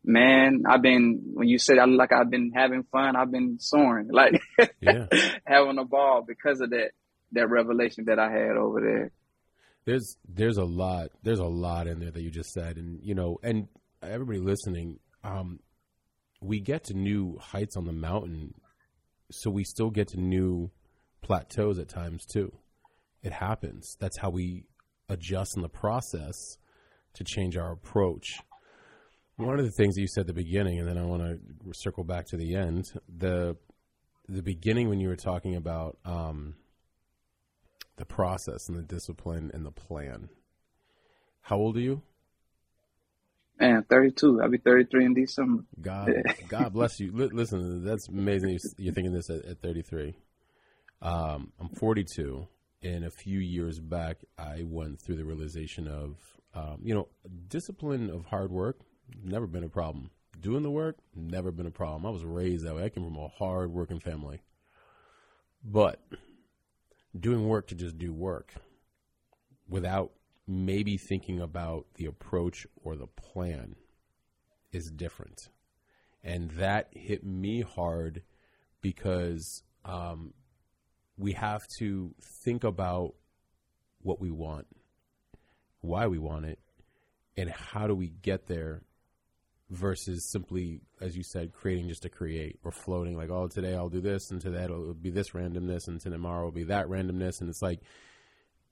man, I've been when you said I like I've been having fun, I've been soaring, like Yeah. having a ball because of that that revelation that I had over there. There's there's a lot there's a lot in there that you just said, and you know, and everybody listening, um, we get to new heights on the mountain, so we still get to new plateaus at times too. It happens. That's how we adjust in the process to change our approach. One of the things that you said at the beginning, and then I want to circle back to the end. The the beginning when you were talking about um, the process and the discipline and the plan. How old are you? Man, 32. I'll be 33 in December. God, God bless you. Li- listen, that's amazing. you- You're thinking this at, at 33. Um, I'm 42, and a few years back, I went through the realization of, um, you know, discipline of hard work. Never been a problem. Doing the work, never been a problem. I was raised that way. I came from a hard working family, but doing work to just do work without maybe thinking about the approach or the plan is different. And that hit me hard because um, we have to think about what we want, why we want it, and how do we get there versus simply, as you said, creating just to create or floating like, oh, today I'll do this, and today it'll be this randomness, and tomorrow will be that randomness. And it's like,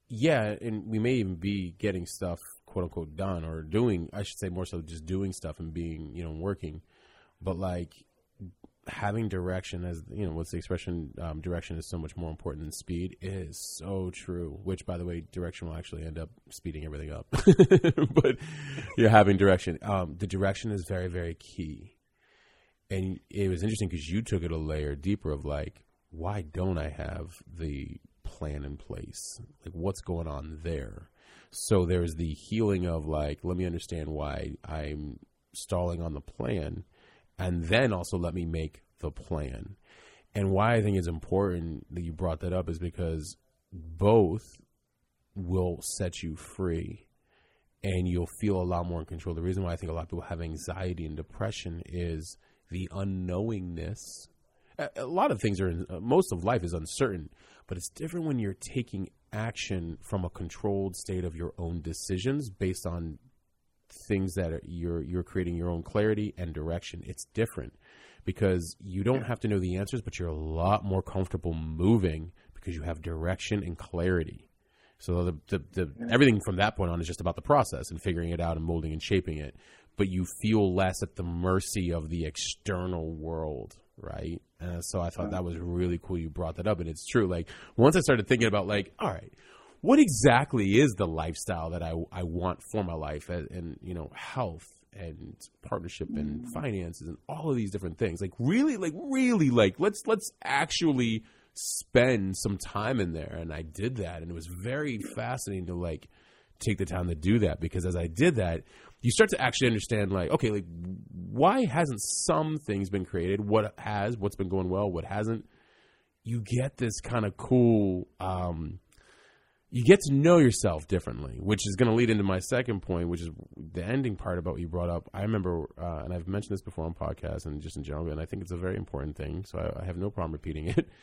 yeah, and we may even be getting stuff quote unquote done or doing I should say more so just doing stuff and being, you know, working. But like having direction as you know, what's the expression? Um, direction is so much more important than speed is so true. Which by the way, direction will actually end up speeding everything up. but you're having direction. Um, the direction is very, very key. And it was interesting because you took it a layer deeper of like, why don't I have the plan in place? Like, what's going on there? So there's the healing of like, let me understand why I'm stalling on the plan, and then also let me make the plan. And why I think it's important that you brought that up is because both will set you free and you'll feel a lot more in control. The reason why I think a lot of people have anxiety and depression is the unknowingness. A lot of things are, uh, most of life is uncertain, but it's different when you're taking action from a controlled state of your own decisions based on things that are, you're you're creating your own clarity and direction. It's different because you don't have to know the answers, but you're a lot more comfortable moving because you have direction and clarity. So the, the, the everything from that point on is just about the process and figuring it out and molding and shaping it. But you feel less at the mercy of the external world, right? And so I thought that was really cool. You brought that up, and it's true. Like once I started thinking about like, all right, what exactly is the lifestyle that I I want for my life, and, and you know, health and partnership and finances and all of these different things. Like really, like really, like let's let's actually spend some time in there. And I did that. And it was very fascinating to like take the time to do that because as I did that you start to actually understand like okay like why hasn't some things been created? What has what's been going well what hasn't? You get this kind of cool um you get to know yourself differently, which is going to lead into my second point, which is the ending part about what you brought up. I remember, uh, and I've mentioned this before on podcasts and just in general, and I think it's a very important thing, so I, I have no problem repeating it.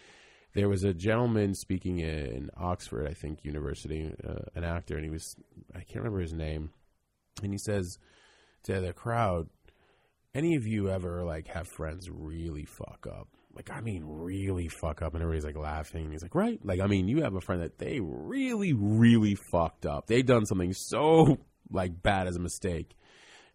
There was a gentleman speaking in Oxford, I think, University, uh, an actor, and he was, I can't remember his name, and he says to the crowd, any of you ever like have friends really fuck up? Like I mean really fuck up and everybody's like laughing. He's like, right? Like I mean you have a friend that they really, really fucked up. They done something so like bad as a mistake.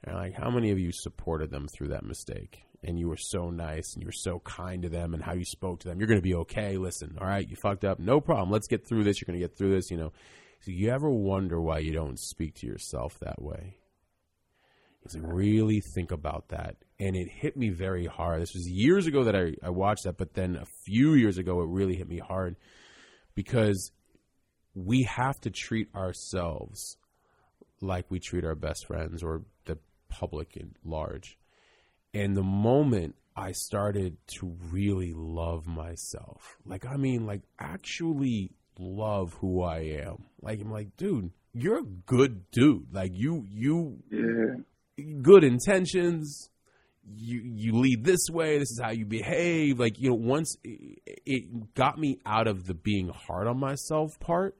And like how many of you supported them through that mistake? And you were so nice and you were so kind to them and how you spoke to them. You're gonna be okay. Listen, all right, you fucked up, no problem. Let's get through this. You're gonna get through this, you know. So you ever wonder why you don't speak to yourself that way? Really think about that. And it hit me very hard. This was years ago that I, I watched that, but then a few years ago, it really hit me hard because we have to treat ourselves like we treat our best friends or the public at large. And the moment I started to really love myself, like, I mean, like, actually love who I am. Like I'm like, dude, you're a good dude. Like you you Yeah. Good intentions. You you lead this way. This is how you behave. Like you know, once it, it got me out of the being hard on myself part,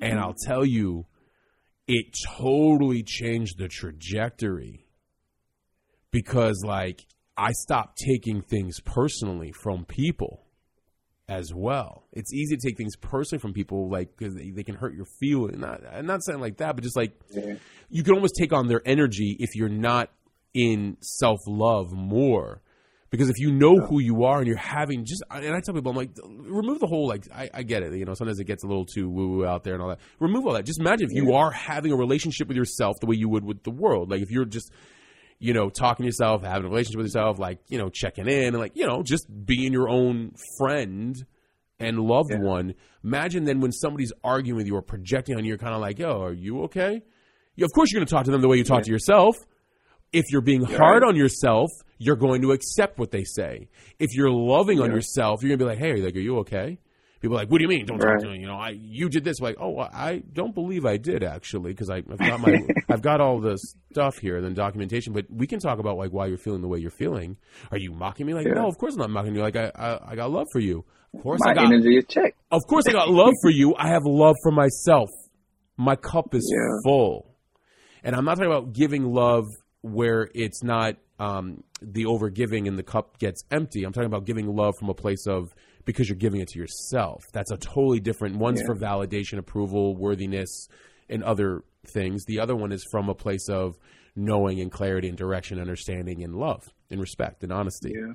and mm-hmm. I'll tell you, it totally changed the trajectory because like I stopped taking things personally from people as well. It's easy to take things personally from people, like because they, they can hurt your feeling. Not, I'm not saying like that, but just like Yeah. you can almost take on their energy if you're not in self love more. Because if you know who you are and you're having just, and I tell people, I'm like, remove the whole, like, I, I get it. You know, sometimes it gets a little too woo woo out there and all that. Remove all that. Just imagine if you are having a relationship with yourself the way you would with the world. Like, if you're just, you know, talking to yourself, having a relationship with yourself, like, you know, checking in and like, you know, just being your own friend and loved Yeah. one. Imagine then when somebody's arguing with you or projecting on you, you're kind of like, yo, are you okay? Yeah, of course you're going to talk to them the way you talk to yourself. If you're being hard on yourself, you're going to accept what they say. If you're loving on yourself, you're going to be like, hey, like, are you okay? People are like, what do you mean? Don't talk to me. You know, I you did this. Like, oh, I don't believe I did actually because I've got my I've got all the stuff here and then documentation. But we can talk about like why you're feeling the way you're feeling. Are you mocking me? Like, Yeah. no, of course I'm not mocking you. Like, I I, I got love for you. Of course My I got energy is checked. of course, I got love for you. I have love for myself. My cup is Yeah. full, and I'm not talking about giving love where it's not um, the overgiving and the cup gets empty. I'm talking about giving love from a place of because you're giving it to yourself. That's a totally different. One's Yeah. for validation, approval, worthiness, and other things. The other one is from a place of knowing and clarity and direction, understanding, and love, and respect and honesty. Yeah.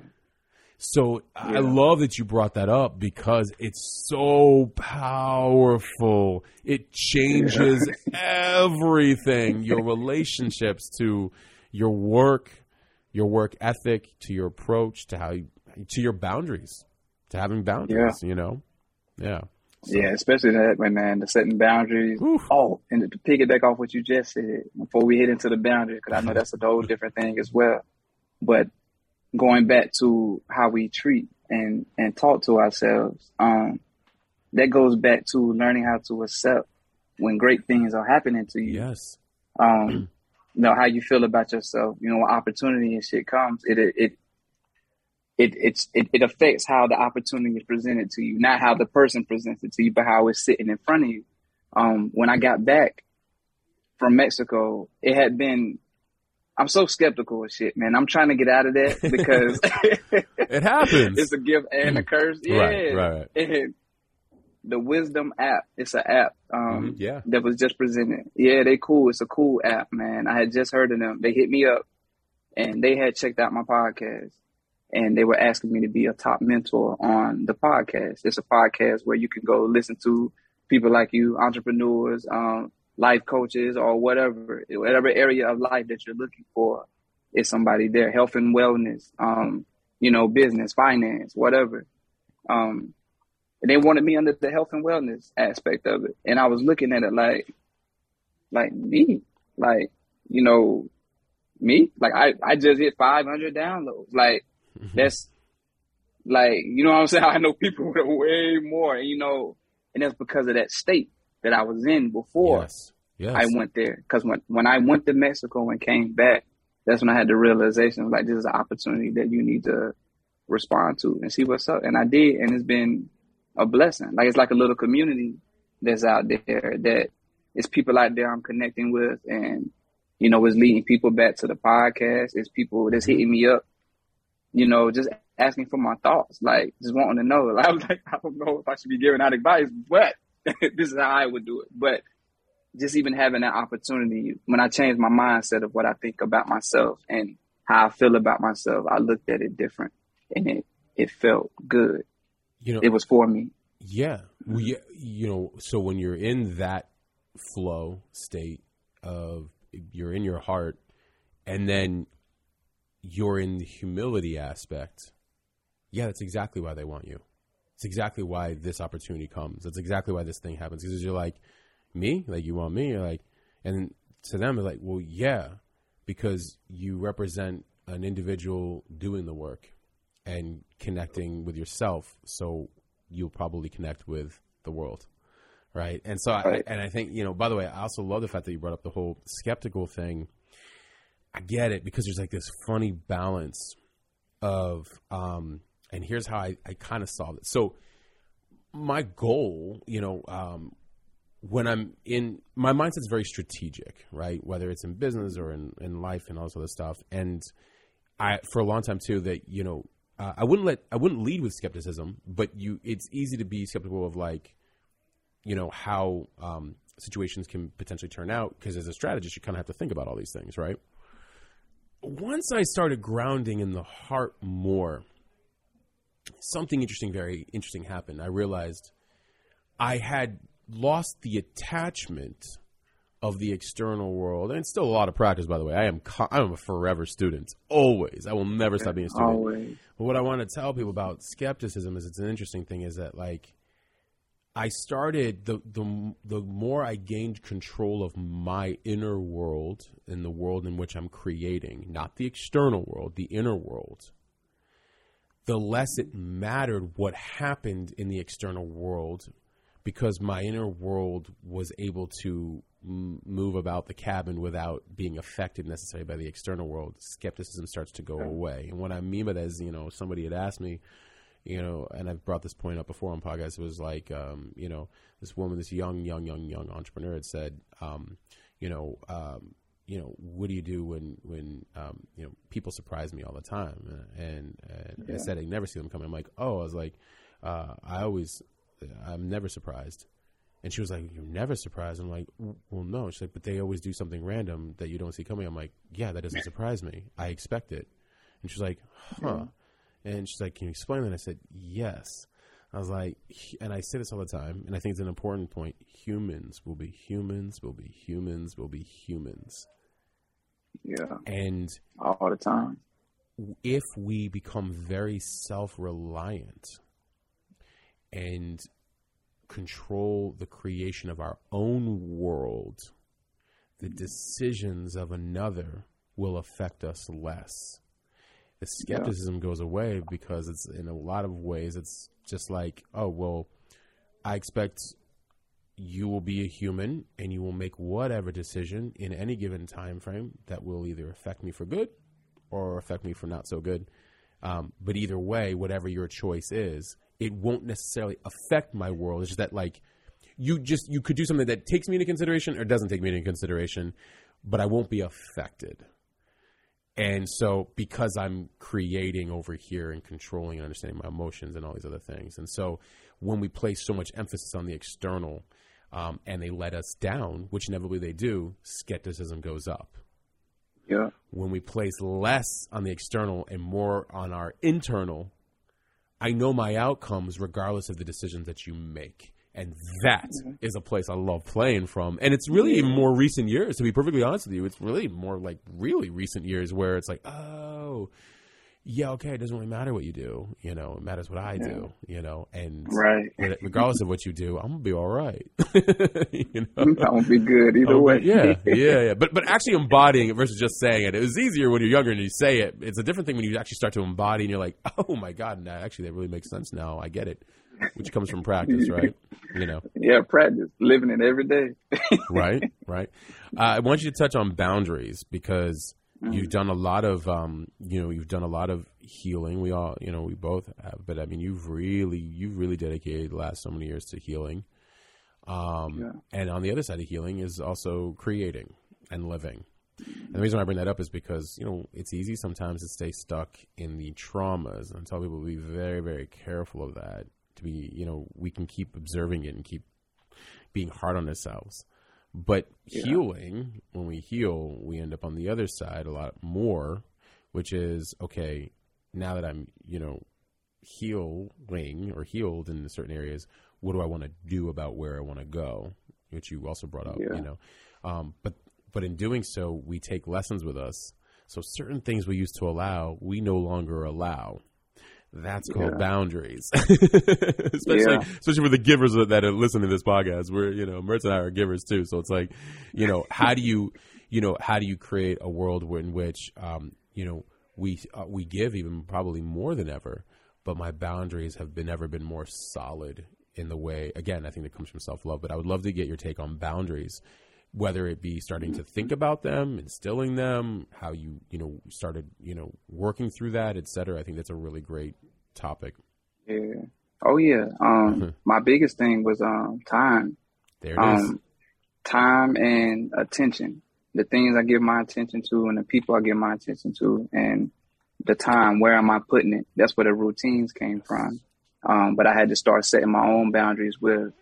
So I love that you brought that up because it's so powerful. It changes everything your relationships to your work, your work ethic, to your approach, to how you, to your boundaries, to having boundaries, you know? Yeah. Yeah, especially that way, man, the setting boundaries. Oof. Oh, and to piggyback off what you just said before we hit into the boundaries, because I know that's a whole different thing as well. But going back to how we treat and and talk to ourselves, um, that goes back to learning how to accept when great things are happening to you. Yes. Um, you know how you feel about yourself. You know, when opportunity and shit comes, it it it it it's, it, it affects how the opportunity is presented to you, not how the person presents it to you, but how it's sitting in front of you. Um, when I got back from Mexico, it had been. I'm so skeptical of shit, man. I'm trying to get out of that because It happens. it's a gift and a curse. Yeah, Right, right. And the Wisdom app, it's an app. Um, Mhm, yeah. that was just presented. Yeah, they cool. It's a cool app, man. I had just heard of them. They hit me up and they had checked out my podcast and they were asking me to be a top mentor on the podcast. It's a podcast where you can go listen to people like you, entrepreneurs, um, life coaches or whatever, whatever area of life that you're looking for is somebody there. Health and wellness, um, you know, business, finance, whatever. Um, and they wanted me under the health and wellness aspect of it. And I was looking at it like, like me, like, you know, me, like I, I just hit 500 downloads. Like Mm-hmm. that's like, you know what I'm saying? I know people with way more, and you know, and that's because of that state that I was in before Yes. Yes. I went there. Cause when, when I went to Mexico and came back, that's when I had the realization like, this is an opportunity that you need to respond to and see what's up. And I did. And it's been a blessing. Like, it's like a little community that's out there that it's people out there I'm connecting with and, you know, it's leading people back to the podcast. It's people that's mm-hmm. hitting me up, you know, just asking for my thoughts, like just wanting to know. Like, I'm like, I don't know if I should be giving out advice, but this is how I would do it. But just even having that opportunity, when I changed my mindset of what I think about myself and how I feel about myself, I looked at it different and it, it felt good. you know, It was for me. Yeah. We, mm-hmm. you know, so when you're in that flow state of you're in your heart and then you're in the humility aspect, yeah, that's exactly why they want you. It's exactly why this opportunity comes. That's exactly why this thing happens. Because you're like, me? Like, you want me? You're like, and to them, they're like, well, yeah, because you represent an individual doing the work and connecting with yourself. So you'll probably connect with the world, right? And so, I, and I think you know. By the way, I also love the fact that you brought up the whole skeptical thing. I get it because there's like this funny balance of, um, and here's how I, I kind of solve it. So, my goal, you know, um, when I'm in my mindset's very strategic, right? Whether it's in business or in, in life and all this other stuff. And I, for a long time too, that, you know, uh, I wouldn't let, I wouldn't lead with skepticism, but you, it's easy to be skeptical of like, you know, how, um, situations can potentially turn out. Cause as a strategist, you kind of have to think about all these things, right? Once I started grounding in the heart more, something interesting, very interesting happened. I realized I had lost the attachment of the external world, and it's still a lot of practice, by the way. I am co- I'm a forever student, always. I will never stop being a student. Always. But what I want to tell people about skepticism is it's an interesting thing. Is that like I started the the the more I gained control of my inner world and the world in which I'm creating, not the external world, the inner world. The less it mattered what happened in the external world, because my inner world was able to m- move about the cabin without being affected necessarily by the external world. Skepticism starts to go away, and what I mean by that is, you know, somebody had asked me, you know, and I've brought this point up before on podcasts. It was like, um, you know, this woman, this young, young, young, young entrepreneur had said, um, you know, um, you know, what do you do when when um, you know people surprise me all the time? And, and I said I never see them coming. I'm like, oh, I was like, uh, I always, I'm never surprised. And she was like, "You're never surprised." I'm like, "Well, no." She's like, "But they always do something random that you don't see coming." I'm like, "Yeah, that doesn't surprise me. I expect it." And she's like, "Huh?" And she's like, "Can you explain that?" I said, "Yes." I was like, and I say this all the time, and I think it's an important point. Humans will be humans, will be humans, will be humans. Yeah. And All the time. if we become very self reliant and control the creation of our own world, the decisions of another will affect us less. The skepticism goes away because it's in a lot of ways, it's just like, oh, well, I expect you will be a human and you will make whatever decision in any given time frame that will either affect me for good or affect me for not so good. Um, but either way, whatever your choice is, it won't necessarily affect my world. It's just that like you just you could do something that takes me into consideration or doesn't take me into consideration, but I won't be affected. And so because I'm creating over here and controlling and understanding my emotions and all these other things. And so when we place so much emphasis on the external um, and they let us down, which inevitably they do, skepticism goes up Yeah. when we place less on the external and more on our internal, I know my outcomes regardless of the decisions that you make. And that mm-hmm. is a place I love playing from. And it's really in more recent years, to be perfectly honest with you. It's really more like really recent years where it's like, oh, yeah, okay, it doesn't really matter what you do. You know, it matters what I do, you know, and Right. regardless of what you do, I'm going to be all right. you know? That won't be good either Oh, way. Yeah, yeah, yeah. But but actually embodying it versus just saying it. It was easier when you're younger and you say it. It's a different thing when you actually start to embody and you're like, oh my god, actually that really makes sense now. I get it, which comes from practice, right? You know, Yeah, practice. Living it every day. right, right. Uh, I want you to touch on boundaries because you've done a lot of, um, you know, you've done a lot of healing. We all, you know, we both have, but I mean, you've really, you've really dedicated the last so many years to healing. Um, Yeah. And on the other side of healing is also creating and living. And the reason why I bring that up is because, you know, it's easy sometimes to stay stuck in the traumas and I tell people to be very, very careful of that. To be, you know, we can keep observing it and keep being hard on ourselves. But healing, when we heal, we end up on the other side a lot more, which is okay, now that I'm, you know, healing or healed in certain areas, what do I want to do about where I want to go? Which you also brought up, Yeah. you know. Um, but but in doing so, we take lessons with us. So certain things we used to allow, we no longer allow. That's called Yeah. boundaries, especially Yeah. especially for the givers that, are listening to this podcast. We're you know, Mertz and I are givers too, so it's like, you know, how do you, you know, how do you create a world in which, um, you know, we uh, we give even probably more than ever, but my boundaries have been never been more solid in the way again i think that comes from self-love but i would love to get your take on boundaries whether it be starting to think about them instilling them how you you know started you know working through that et cetera i think that's a really great topic Yeah. Oh yeah. Um, my biggest thing was um time. there it is Um, time and attention. The things I give my attention to and the people I give my attention to and the time, where am I putting it? That's where the routines came from. Um, but I had to start setting my own boundaries with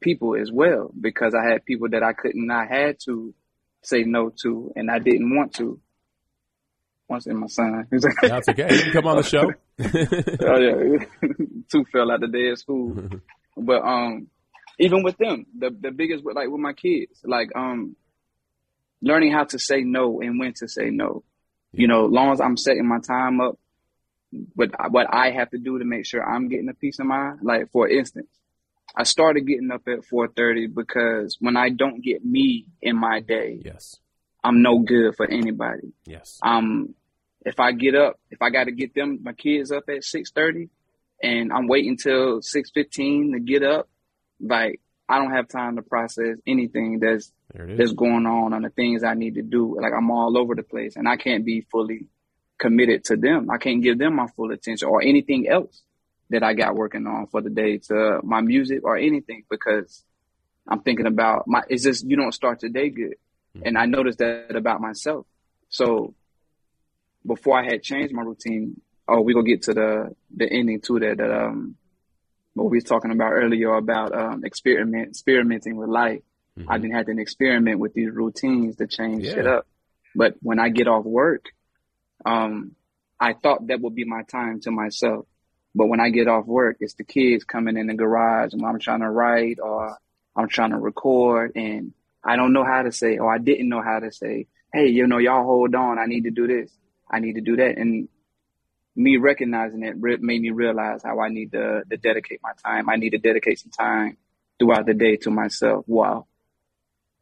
people as well because I had people that I couldn't, I had to say no to and I didn't want to. Once in my son. that's okay you can come on the show oh yeah, two fell out the day of school. But um, even with them, the the biggest like with my kids, like um, learning how to say no and when to say no. You know, long as I'm setting my time up, but what I have to do to make sure I'm getting a peace of mind. Like for instance, I started getting up at 4:30 because when I don't get me in my day, yes. I'm no good for anybody. Yes. Um if I get up, if I got to get them my kids up at six thirty, and I'm waiting till six fifteen to get up, like I don't have time to process anything that's there it is. that's going on on the things I need to do. Like I'm all over the place, and I can't be fully committed to them. I can't give them my full attention or anything else that I got working on for the day to my music or anything because I'm thinking about my. It's just you don't start the day good, and I noticed that about myself. So before I had changed my routine, oh, we're gonna get to the the ending to that. That um, what we was talking about earlier about um experiment experimenting with life. I didn't have to experiment with these routines to change shit Yeah. up. But when I get off work, um, I thought that would be my time to myself. But when I get off work, it's the kids coming in the garage and I'm trying to write or I'm trying to record and I don't know how to say, or I didn't know how to say, hey, you know, y'all hold on. I need to do this. I need to do that. And me recognizing it made me realize how I need to, to dedicate my time. I need to dedicate some time throughout the day to myself. Wow.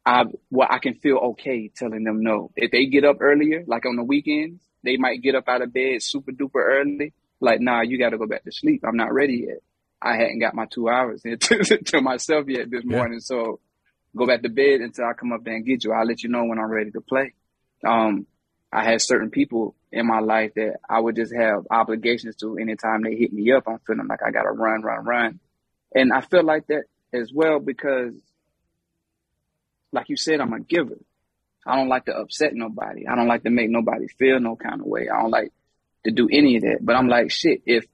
I, well, I can feel okay telling them no. If they get up earlier, like on the weekends, they might get up out of bed super duper early. Like, nah, you got to go back to sleep. I'm not ready yet. I hadn't got my two hours into to myself yet this Yeah. morning. So go back to bed until I come up there and get you. I'll let you know when I'm ready to play. Um, I had certain people in my life that I would just have obligations to anytime they hit me up. I'm feeling like I got to run, run, run. And I feel like that as well because, like you said, I'm a giver. I don't like to upset nobody. I don't like to make nobody feel no kind of way. I don't like to do any of that. But I'm like, shit, if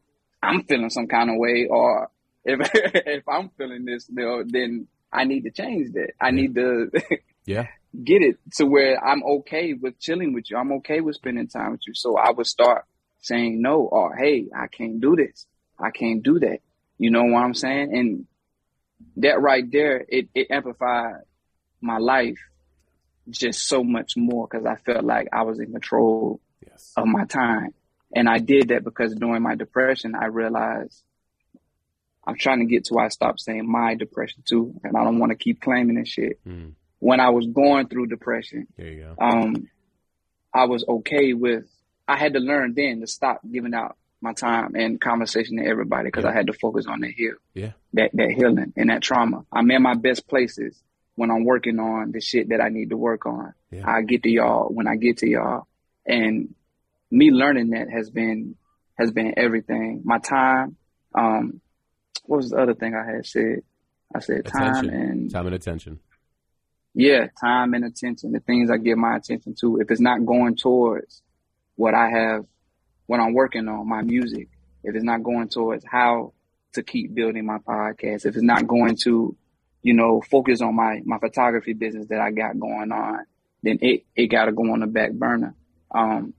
I'm feeling some kind of way or if if I'm feeling this, you know, then I need to change that. I need to Yeah. get it to where I'm okay with chilling with you. I'm okay with spending time with you. So I would start saying no or hey, I can't do this. I can't do that. You know what I'm saying? And that right there, it, it amplified my life just so much more because I felt like I was in control Yes. of my time. And I did that because during my depression, I realized I'm trying to get to where I stopped saying my depression too. And I don't want to keep claiming this shit. Mm, When I was going through depression, there you go. um, I was okay with, I had to learn then to stop giving out my time and conversation to everybody because Yeah. I had to focus on the heal, Yeah. that, that healing and that trauma. I'm in my best places when I'm working on the shit that I need to work on. Yeah. I get to y'all when I get to y'all. And me learning that has been, has been everything. My time, um, what was the other thing I had said? I said time and Time and attention. yeah, time and attention, the things I give my attention to. If it's not going towards what I have, what I'm working on, my music, if it's not going towards how to keep building my podcast, if it's not going to, you know, focus on my, my photography business that I got going on, then it, it got to go on the back burner. Um,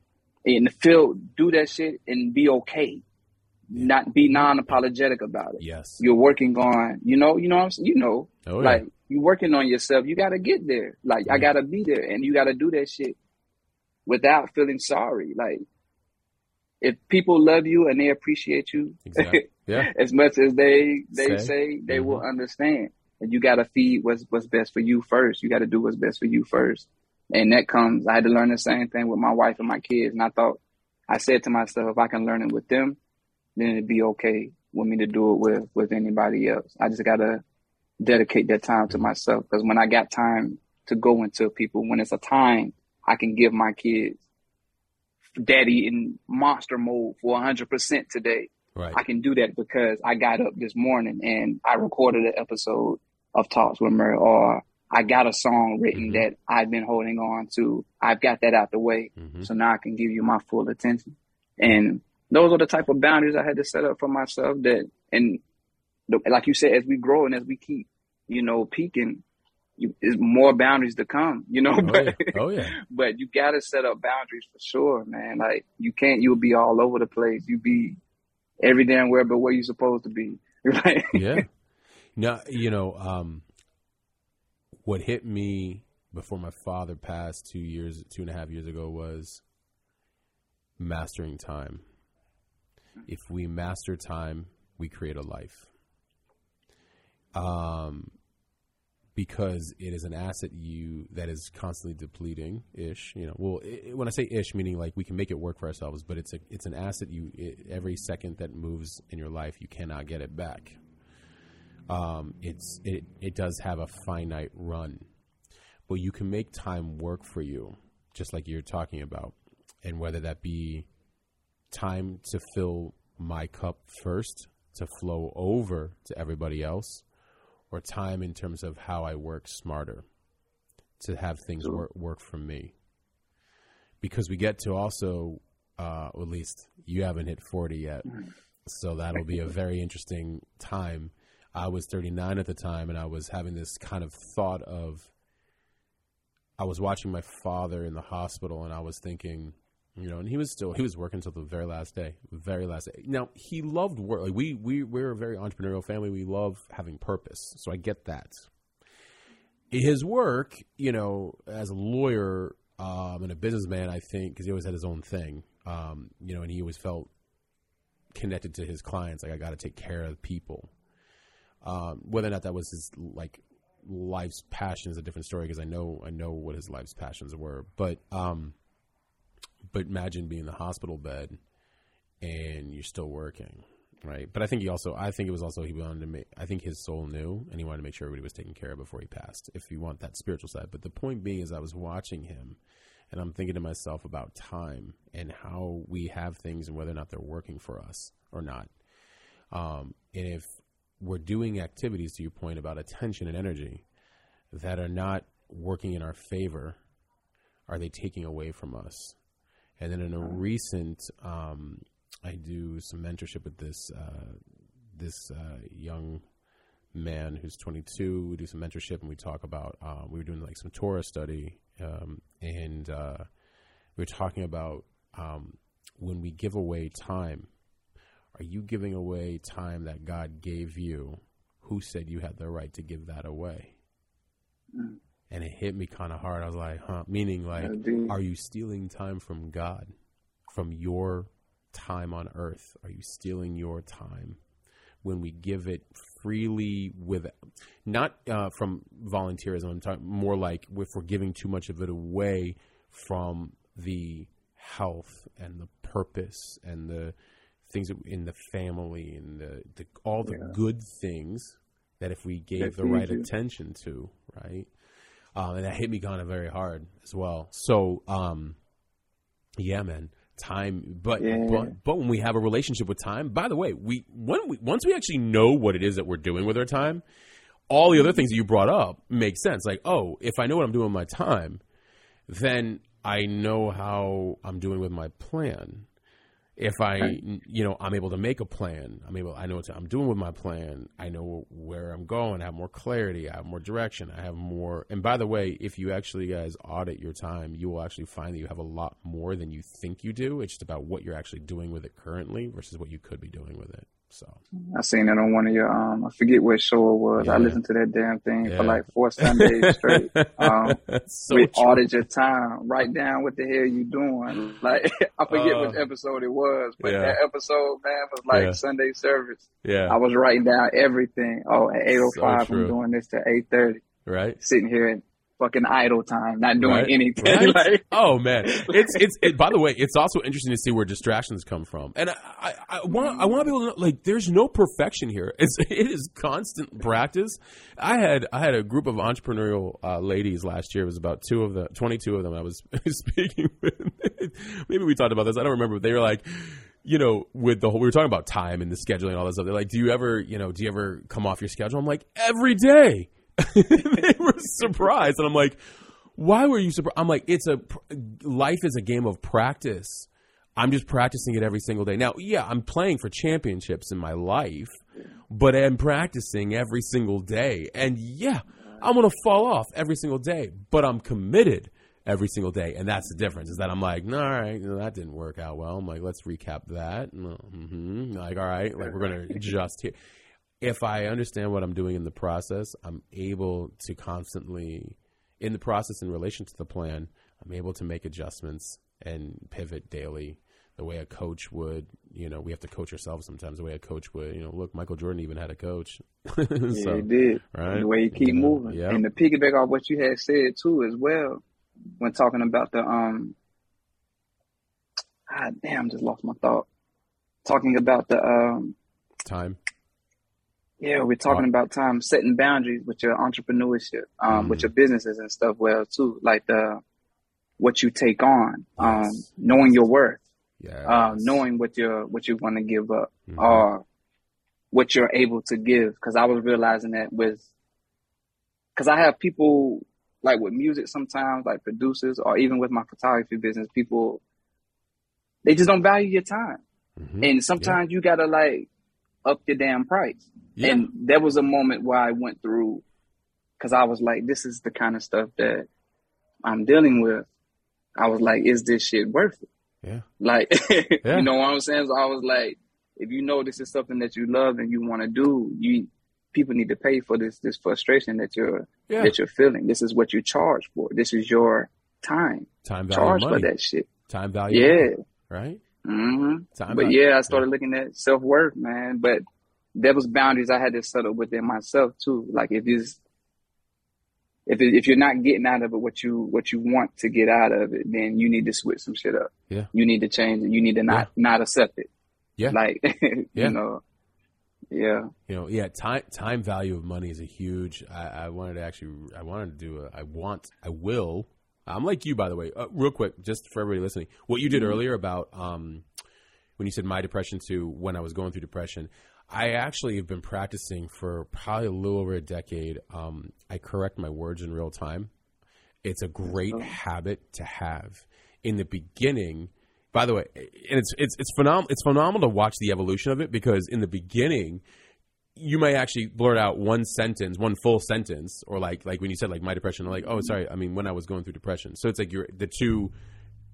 and feel, do that shit and be okay. Not be non-apologetic about it. Yes. You're working on, you know, you know what I'm saying? You know, Oh yeah. like you're working on yourself, you gotta get there. Like I gotta be there, and you gotta do that shit without feeling sorry. Like if people love you and they appreciate you Exactly. Yeah. as much as they they Say. say, they Mhm. will understand. And you gotta feed what's what's best for you first. You gotta do what's best for you first. And that comes. I had to learn the same thing with my wife and my kids. And I thought I said to myself, if I can learn it with them, then it'd be okay want me to do it with with anybody else. I just gotta dedicate that time to myself because when I got time to go into people, when it's a time I can give my kids daddy in monster mode for 100% today. Right. I can do that because I got up this morning and I recorded an episode of Talks with Murray or I got a song written Mhm. that I've been holding on to. I've got that out the way. hmm So now I can give you my full attention. And those are the type of boundaries I had to set up for myself that, and the, like you said, as we grow and as we keep, you know, peaking, you, there's more boundaries to come, you know, Oh but, yeah. Oh yeah. but you gotta set up boundaries for sure, man. Like you can't, you'll be all over the place. You be every damn where but where you supposed to be. Like, yeah. No, you know, um, what hit me before my father passed two years, two and a half years ago was mastering time. If we master time, we create a life. Um, because it is an asset you that is constantly depleting ish you know well i when i say ish meaning like we can make it work for ourselves but it's a it's an asset you it, every second that moves in your life you cannot get it back um it's it it does have a finite run but you can make time work for you just like you're talking about and whether that be time to fill my cup first to flow over to everybody else or time in terms of how I work smarter to have things work work for me. Because we get to also, uh, at least you haven't hit 40 yet. So that'll be a very interesting time. I was 39 at the time and I was having this kind of thought of, I was watching my father in the hospital and I was thinking, you know, and he was still he was working until the very last day, very last day. Now he loved work. Like we we we're a very entrepreneurial family. We love having purpose, so I get that. His work, you know, as a lawyer um, and a businessman, I think because he always had his own thing, um, you know, and he always felt connected to his clients. Like I got to take care of people. Um, whether or not that was his like life's passion is a different story because I know I know what his life's passions were, but um, but imagine being in the hospital bed and you're still working, right? But I think he also, I think it was also he wanted to make. I think his soul knew, and he wanted to make sure everybody was taken care of before he passed. If you want that spiritual side, but the point being is, I was watching him, and I'm thinking to myself about time and how we have things and whether or not they're working for us or not. Um, and if we're doing activities, to your point about attention and energy, that are not working in our favor, are they taking away from us? And then in a recent, um, I do some mentorship with this uh, this uh, young man who's 22. We do some mentorship and we talk about uh, we were doing like some Torah study, um, and uh, we were talking about um, when we give away time. Are you giving away time that God gave you? Who said you had the right to give that away? Mm. And it hit me kind of hard. I was like, huh? Meaning, like, are you stealing time from God, from your time on earth? Are you stealing your time when we give it freely with not uh, from volunteerism? I'm talking more like if we're giving too much of it away from the health and the purpose and the things that- in the family and the, the all the Yeah. good things that if we gave the right attention to, right? Um, and that hit me kind of very hard as well. So, um, yeah, man, time. But Yeah. but but when we have a relationship with time, by the way, we when we once we actually know what it is that we're doing with our time, all the other things that you brought up make sense. Like, oh, if I know what I'm doing with my time, then I know how I'm doing with my plan. If I, Right. you know, I'm able to make a plan. I'm able. I know what I'm doing with my plan. I know where I'm going. I have more clarity. I have more direction. I have more. And by the way, if you actually guys audit your time, you will actually find that you have a lot more than you think you do. It's just about what you're actually doing with it currently versus what you could be doing with it. So I seen it on one of your um I forget what show it was. I listened to that damn thing Yeah. for like four Sundays straight. Um so we true. audit your time. Write down what the hell you doing. Like I forget Uh, which episode it was, but yeah. that episode, man, was like Yeah. Sunday service. Yeah. I was writing down everything. Oh, at eight oh five I'm doing this to eight thirty. right. Sitting here at fucking idle time, not doing Right. anything. Right? like, oh man, it's it's. It, by the way, it's also interesting to see where distractions come from, and I I, I want I want able to know, like there's no perfection here. It's it is constant practice. I had I had a group of entrepreneurial uh, ladies last year. It was about two of the twenty two of them. I was speaking with. Maybe we talked about this. I don't remember. But they were like. You know, with the whole, we were talking about time and the scheduling and all that stuff. They're like, do you ever, you know, do you ever come off your schedule? I'm like, every day. they were surprised. And I'm like, why were you surprised? I'm like, it's a life is a game of practice. I'm just practicing it every single day. Now, yeah, I'm playing for championships in my life, but I'm practicing every single day. And yeah, I'm going to fall off every single day, but I'm committed every single day. And that's the difference is that I'm like, no, all right, no, that didn't work out well. I'm like, let's recap that. hmm Like, all right, like we're going to adjust here. If I understand what I'm doing in the process, I'm able to constantly in the process in relation to the plan, I'm able to make adjustments and pivot daily the way a coach would. You know, we have to coach ourselves sometimes the way a coach would. You know, look, Michael Jordan even had a coach. yeah, he did. right? The way you keep You know, moving. yeah. And to piggyback off what you had said too as well, when talking about the um ah damn, just lost my thought. Talking about the um Time. Yeah, we're talking about time setting boundaries with your entrepreneurship, um, with Mhm. your businesses and stuff well too. Like the what you take on, um, knowing your worth, Yeah. um, knowing what you're what you want to give up Mhm. or what you're able to give. Because I was realizing that with, because I have people like with music sometimes, like producers, or even with my photography business, people they just don't value your time, Mhm. and sometimes you gotta like up your damn price. yeah. And there was a moment where I went through, because I was like, this is the kind of stuff that I'm dealing with. I was like, is this shit worth it? yeah. Like, Yeah. you know what I'm saying? So I was like, if you know this is something that you love and you want to do, you people need to pay for this this frustration that you're Yeah. that you're feeling. This is what you charge for. This is your time. Time value Charge money. for that shit. Time value. Yeah. money, right. Hmm Time But yeah, I started looking at self worth, man. But there was boundaries I had to settle within myself too. Like if it's if it, if you're not getting out of it what you what you want to get out of it, then you need to switch some shit up. Yeah. You need to change it. You need to not not accept it. Yeah. Like Yeah. you know. Yeah. you know, yeah, time time value of money is a huge. I, I wanted to actually, I wanted to do a, I want, I will. I'm like you, by the way. Uh, real quick, just for everybody listening, what you did earlier about um, when you said my depression to when I was going through depression, I actually have been practicing for probably a little over a decade. Um, I correct my words in real time. It's a great habit to have. In the beginning, by the way, and it's it's it's phenomenal. It's phenomenal to watch the evolution of it because in the beginning, you may actually blurt out one sentence, one full sentence, or like like when you said like my depression, like oh sorry, I mean when I was going through depression. So it's like you're the two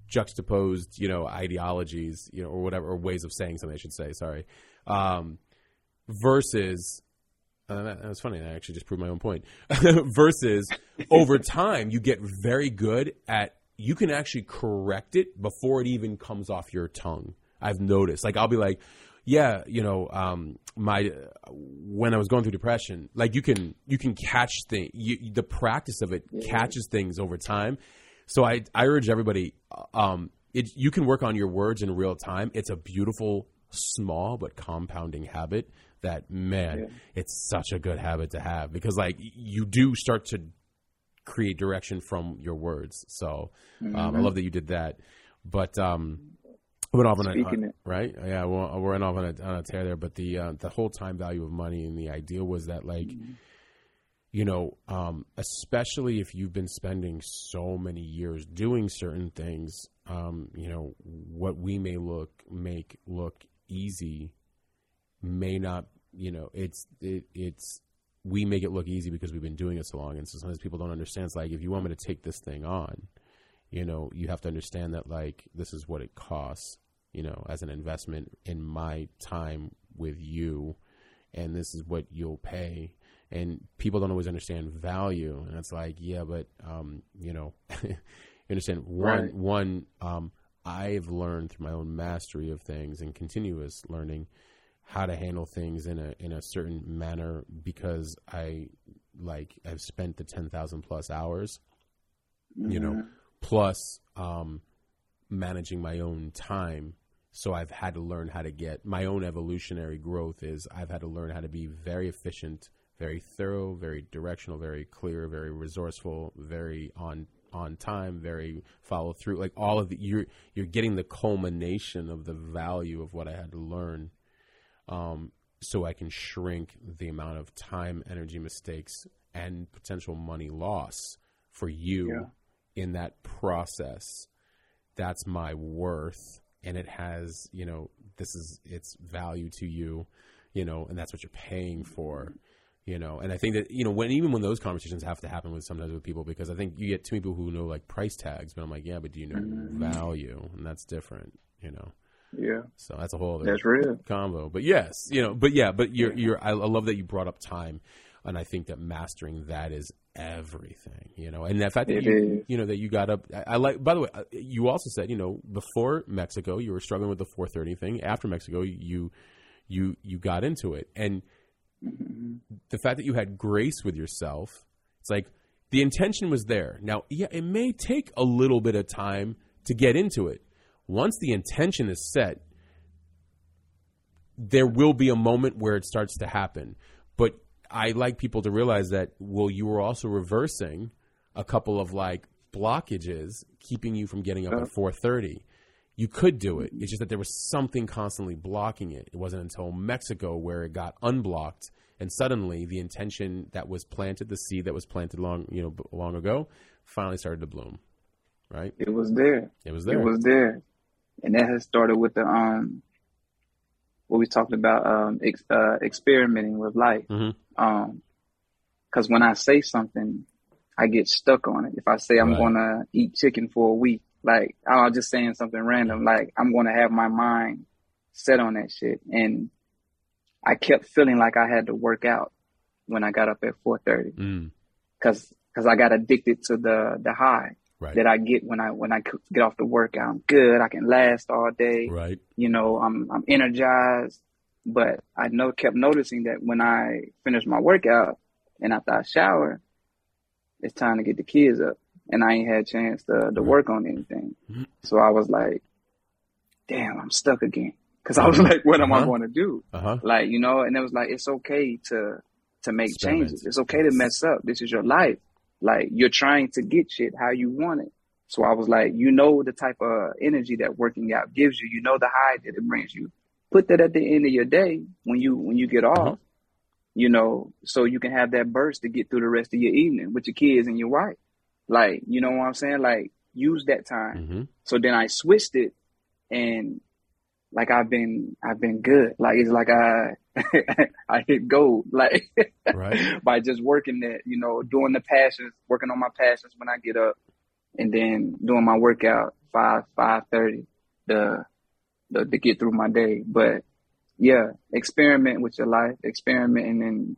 juxtaposed, you know, ideologies, you know, or whatever, or ways of saying something. I should say, sorry, um, versus. Uh, that, that was funny. I actually just proved my own point. versus over time, you get very good at you can actually correct it before it even comes off your tongue. I've noticed. Like I'll be like, yeah, you know, um, my when I was going through depression, like you can you can catch things. The practice of it catches things over time. So I I urge everybody, um, it you can work on your words in real time. It's a beautiful, small but compounding habit. That man, it's such a good habit to have because like you do start to create direction from your words. So um, I love that you did that. But um, went off on a it. right. Yeah, well, we're off on a, on a tear there. But the uh, the whole time value of money and the idea was that like. You know, um, especially if you've been spending so many years doing certain things, um, you know, what we may look make look easy may not. You know, it's it, it's we make it look easy because we've been doing it so long, and so sometimes people don't understand. It's like if you want me to take this thing on, you know, you have to understand that like this is what it costs, you know, as an investment in my time with you, and this is what you'll pay. And people don't always understand value, and it's like, yeah, but um, you know, you understand one Right. one. Um, I've learned through my own mastery of things and continuous learning how to handle things in a in a certain manner because I like I've spent the ten thousand plus hours you know, plus um, managing my own time. So I've had to learn how to get my own evolutionary growth is I've had to learn how to be very efficient, very thorough, very directional, very clear, very resourceful, very on on time, very follow through. Like all of the you're you're getting the culmination of the value of what I had to learn. Um, so I can shrink the amount of time, energy, mistakes, and potential money loss for you Yeah. In that process. That's my worth, and it has you know this is its value to you, you know, and that's what you're paying for. You know, and I think that you know when even when those conversations have to happen with sometimes with people because I think you get too many people who know like price tags, but I'm like, yeah, but do you know mm-hmm. value? And that's different, you know. Yeah, So that's a whole other that's real. combo. But yes, you know, but yeah, but you're you're. I love that you brought up time, and I think that mastering that is everything. You know, and the fact that you you know that you got up. I, I like. By the way, uh, you also said you know before Mexico you were struggling with the 4:30 thing. After Mexico, you you you got into it, and the fact that you had grace with yourself. It's like the intention was there. Now, yeah, it may take a little bit of time to get into it. Once the intention is set, there will be a moment where it starts to happen. I like people to realize that well, you were also reversing a couple of like blockages, keeping you from getting up at four thirty. You could do it. It's just that there was something constantly blocking it. It wasn't until Mexico where it got unblocked, and suddenly the intention that was planted, the seed that was planted long, you know, long ago, finally started to bloom. Right? It was there. It was there. It was there, and that has started with the um, what we talked about um, ex- uh, experimenting with life. Mhm. Um, because when I say something, I get stuck on it. If I say I'm Right. gonna eat chicken for a week, like I'm just saying something random, like I'm gonna have my mind set on that shit, and I kept feeling like I had to work out when I got up at 4:30 Mm, because because I got addicted to the the high right. that I get when I when I get off the workout. I'm good. I can last all day. right. You know, I'm I'm energized. But I know kept noticing that when I finish my workout and after I shower, it's time to get the kids up, and I ain't had a chance to to work on anything. Mhm. So I was like, damn, I'm stuck again. Cause I was like, what am I Uh-huh. going to do? Uh huh. Like, you know, and it was like, it's okay to, to make Experiment. changes. It's okay to mess up. This is your life. Like, you're trying to get shit how you want it. So I was like, you know, the type of energy that working out gives you, you know, the high that it brings you. Put that at the end of your day when you, when you get off, you know, so you can have that burst to get through the rest of your evening with your kids and your wife. Like, you know what I'm saying? Like, use that time. hmm So then I switched it and like I've been I've been good. Like it's like I I hit gold like Right. by just working that, you know, doing the passions, working on my passions when I get up and then doing my workout five five thirty to, to to get through my day. But yeah, experiment with your life, experimenting and then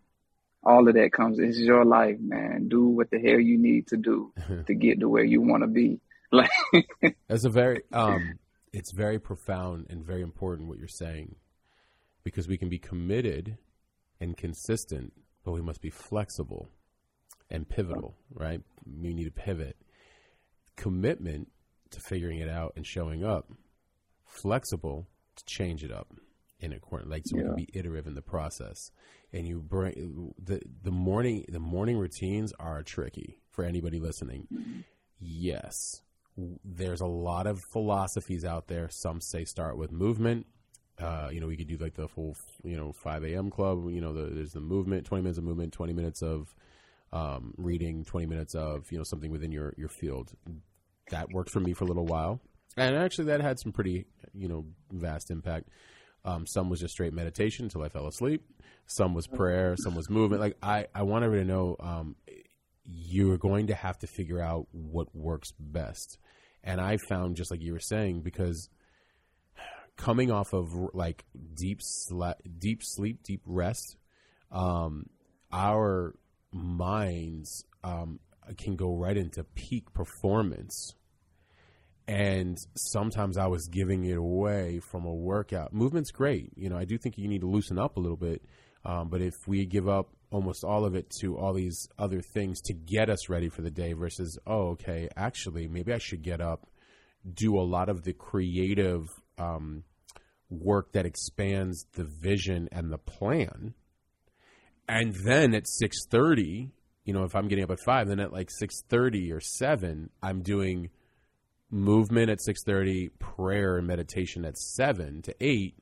all of that comes. This is your life, man. Do what the hell you need to do to get to where you want to be. Like That's a very um it's very profound and very important what you're saying because we can be committed and consistent, but we must be flexible and pivotal, right? We need to pivot. Commitment to figuring it out and showing up, flexible to change it up in accordance, like so we can be iterative in the process. And you bring the the morning the morning routines are tricky for anybody listening. Yes, there's a lot of philosophies out there. Some say start with movement. Uh, you know, we could do like the full, you know, 5 a.m. club. You know, the, there's the movement, 20 minutes of movement, 20 minutes of um, reading, 20 minutes of, you know, something within your, your field. That worked for me for a little while. And actually, that had some pretty, you know, vast impact. Um, some was just straight meditation until I fell asleep. Some was prayer. Some was movement. Like I, I want everybody to know um, you're going to have to figure out what works best. And I found, just like you were saying, because coming off of like deep, deep sleep, deep rest, um, our minds um, can go right into peak performance. And sometimes I was giving it away from a workout. Movement's great. You know, I do think you need to loosen up a little bit. Um, but if we give up almost all of it to all these other things to get us ready for the day versus oh okay actually maybe i should get up do a lot of the creative um, work that expands the vision and the plan and then at 6.30 you know if i'm getting up at 5 then at like 6.30 or 7 i'm doing movement at 6.30 prayer and meditation at 7 to 8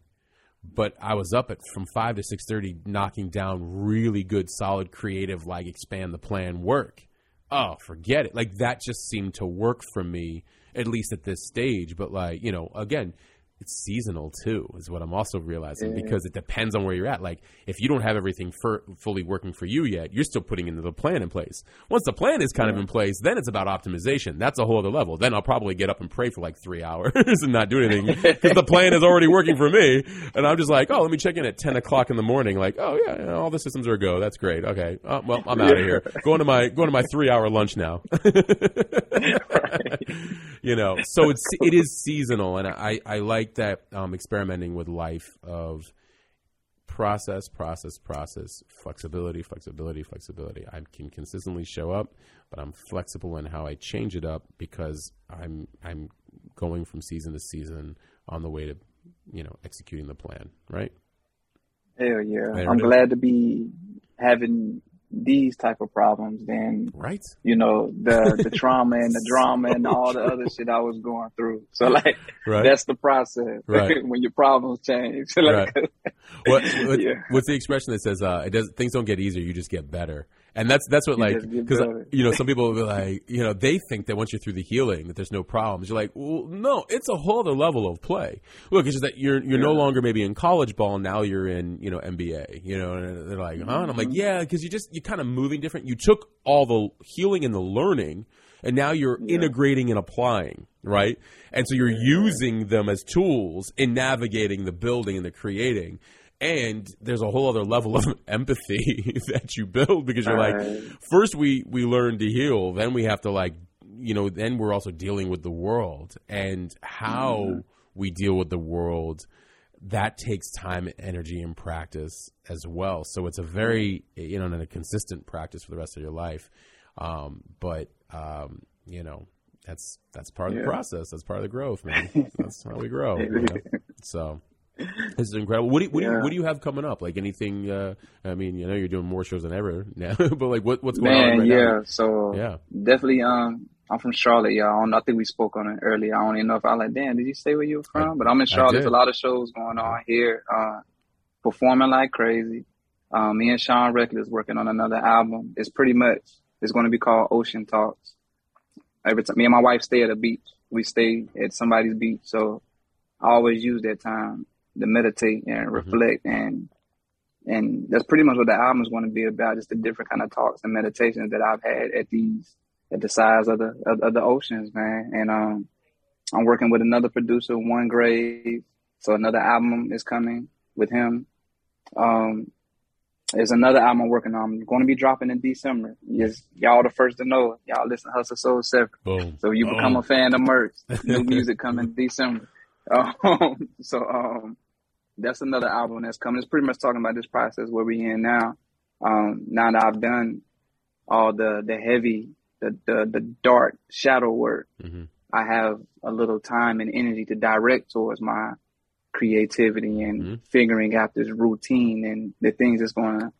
but I was up at from five to six thirty, knocking down really good, solid, creative, like expand the plan work. Oh, forget it! Like that just seemed to work for me, at least at this stage. But like you know, again, it's seasonal too, is what I'm also realizing Yeah. because it depends on where you're at. Like if you don't have everything for, fully working for you yet, you're still putting into the plan in place. Once the plan is kind of in place, then it's about optimization. That's a whole other level. Then I'll probably get up and pray for like three hours and not do anything because the plan is already working for me. And I'm just like, oh, let me check in at 10 o'clock in the morning. Like, oh yeah, yeah, all the systems are go. That's great. Okay, oh, well, I'm out of here. Going to my going to my three hour lunch now. you know so it's it is seasonal and i i like that um experimenting with life of process process process flexibility flexibility flexibility i can consistently show up but i'm flexible in how i change it up because i'm i'm going from season to season on the way to you know executing the plan right Hell yeah. There I'm it is. glad to be having these type of problems than right you know the the trauma and the drama and all the other shit I was going through. So like right that's the process Right. when your problems change. like, what, what- Yeah. what's the expression that says uh, it does things don't get easier you just get better and that's that's what like because you know some people will be like you know they think that once you're through the healing that there's no problems. You're like well no it's a whole other level of play. Look it's just that you're you're no longer maybe in college ball now you're in you know NBA you know and they're like huh? And I'm like Mm-hmm. yeah because you just you're kind of moving different. You took all the healing and the learning and now you're Yeah. integrating and applying right? And so you're using them as tools in navigating the building and the creating and there's a whole other level of empathy that you build because you're like Right. first we we learn to heal then we have to like you know then we're also dealing with the world. And how Mm-hmm. we deal with the world that takes time energy and practice as well. So it's a very you know and a consistent practice for the rest of your life. Um, but um, you know that's that's part of the process. That's part of the growth man. That's how we grow you know? so this is incredible. What do you, what, do you, what do you have coming up? Like anything? Uh, I mean, you know, you're doing more shows than ever now, but like, what, what's going on Man, right yeah. now? So Yeah. definitely um I'm from Charlotte, y'all. I, don't, I think we spoke on it earlier. I don't even know if I like, damn, did you say where you were from? but I'm in Charlotte. There's a lot of shows going on here. Uh performing like crazy. Um me and Sean Reckless working on another album. It's pretty much it's gonna be called Ocean Talks. Every time me and my wife stay at a beach. We stay at somebody's beach. So I always use that time to meditate and reflect and and that's pretty much what the album is going to be about just the different kind of talks and meditations that i've had at these at the sides of the of, of the oceans man and um i'm working with another producer one grave so another album is coming with him um there's another album I'm working on. I'm going to be dropping in December. Yes, y'all the first to know. Y'all listen to Hustle Sensei. Boom. So you Boom. become a fan of merch. New music coming December. Um, so um, that's another album that's coming. It's pretty much talking about this process where we're in now. Um, now that I've done all the the heavy, the the, the dark shadow work, mm-hmm. I have a little time and energy to direct towards my creativity and Mhm. figuring out this routine and the things that's going to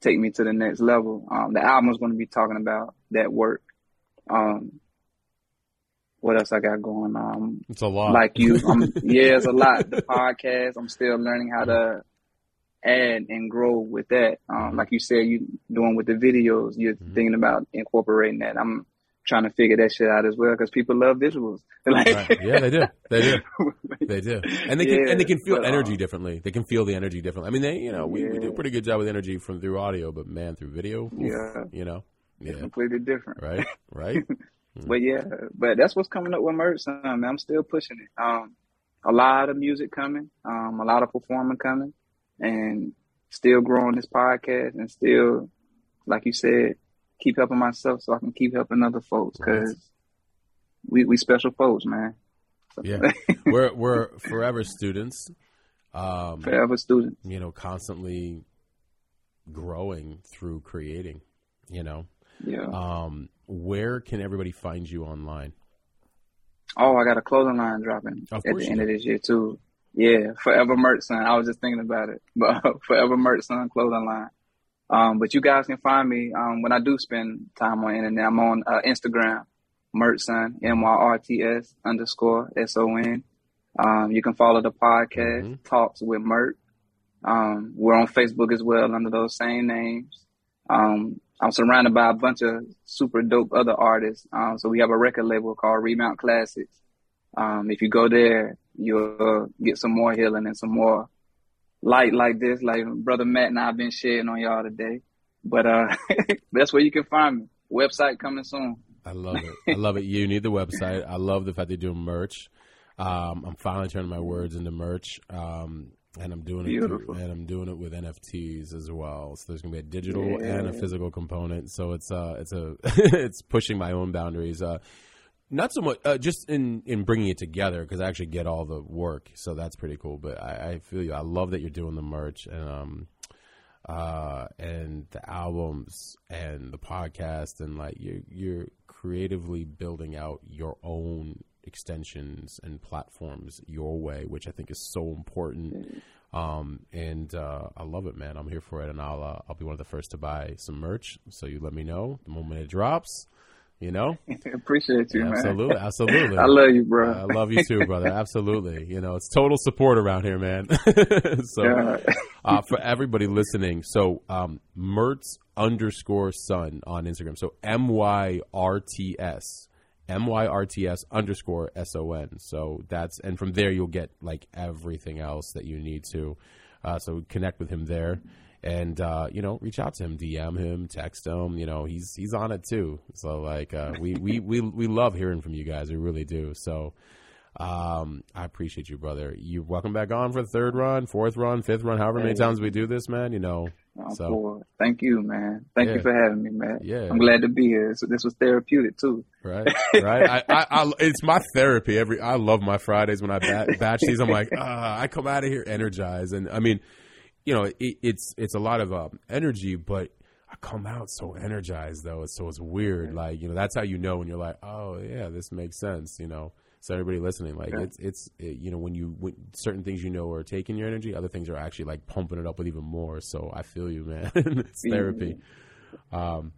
take me to the next level. Um, the album is going to be talking about that work. Um, what else I got going on? It's a lot. Like you, I'm, yeah, it's a lot. The podcast, I'm still learning how to add and grow with that. Um, like you said, you doing with the videos, you're Mhm. thinking about incorporating that. I'm trying to figure that shit out as well because people love visuals. Like, Right. Yeah, they do. They do. They do. And they can Yeah, and they can feel but, energy um, differently. They can feel the energy differently. I mean, they you know we, we do a pretty good job with energy from through audio, but man, through video, Yeah. you know, yeah, completely different. right, right. But yeah, but that's what's coming up with merch. I'm still pushing it. Um, a lot of music coming, um, a lot of performing coming, and still growing this podcast, and still, like you said, keep helping myself so I can keep helping other folks because we we special folks, man. Yeah, we're we're forever students. Um, Forever students. you know, constantly growing through creating. You know, Yeah. um, where can everybody find you online? Oh, I got a clothing line dropping at the end do. of this year too. Yeah, Forever Merch Son. I was just thinking about it, but Forever Merch Son clothing line. Um, but you guys can find me um, when I do spend time on internet. I'm on uh, Instagram, Merch Son, M Y R T S underscore S O N. Um, you can follow the podcast Mhm. Talks with Mert. Um, we're on Facebook as well under those same names. Um, I'm surrounded by a bunch of super dope other artists. Um, so we have a record label called Remount Classics. Um, if you go there, you'll get some more healing and some more light like this, like brother Matt and I've been sharing on y'all today. But uh, that's where you can find me. Website coming soon. I love it. I love it. You need the website. I love the fact they're doing merch. Um, I'm finally turning my words into merch. Um, and I'm doing it Beautiful. through, and I'm doing it with NFTs as well. So there's gonna be a digital Yeah. and a physical component. So it's uh it's a it's pushing my own boundaries. Uh, not so much uh, just in in bringing it together because I actually get all the work. So that's pretty cool. But I, I feel you. I love that you're doing the merch and um uh and the albums and the podcast and like you're you're creatively building out your own extensions and platforms your way which i think is so important um and uh i love it man i'm here for it and i'll uh, i'll be one of the first to buy some merch so you let me know the moment it drops you know Appreciate you, man. absolutely absolutely I love you, bro. I love you too, brother. Absolutely. You know, it's total support around here, man. so, uh, for everybody listening, so um, Mertz underscore Sun on Instagram. So M Y R T S. M Y R T S underscore S O N. So that's, and from there you'll get like everything else that you need to. Uh, so connect with him there. And uh, you know, reach out to him, DM him, text him. You know, he's he's on it too. So like, uh, we, we we we love hearing from you guys. We really do. So, um, I appreciate you, brother. You're welcome back on for the third run, fourth run, fifth run, however many times we do this, man. You know, I'm So-. Thank you, man. Thank Yeah. you for having me, man. Yeah. I'm glad to be here. So this was therapeutic too. right, right. I, I, I, it's my therapy. Every I love my Fridays when I bat, batch these. I'm like, ah, I come out of here energized, and I mean, you know, it, it's it's a lot of um, energy, but I come out so energized though. So it's weird. Like you know, that's how you know when you're like, oh yeah, this makes sense. You know. So everybody listening, like Yeah. it's it's it, you know when you when certain things you know are taking your energy, other things are actually like pumping it up with even more. So I feel you, man. it's therapy. Um,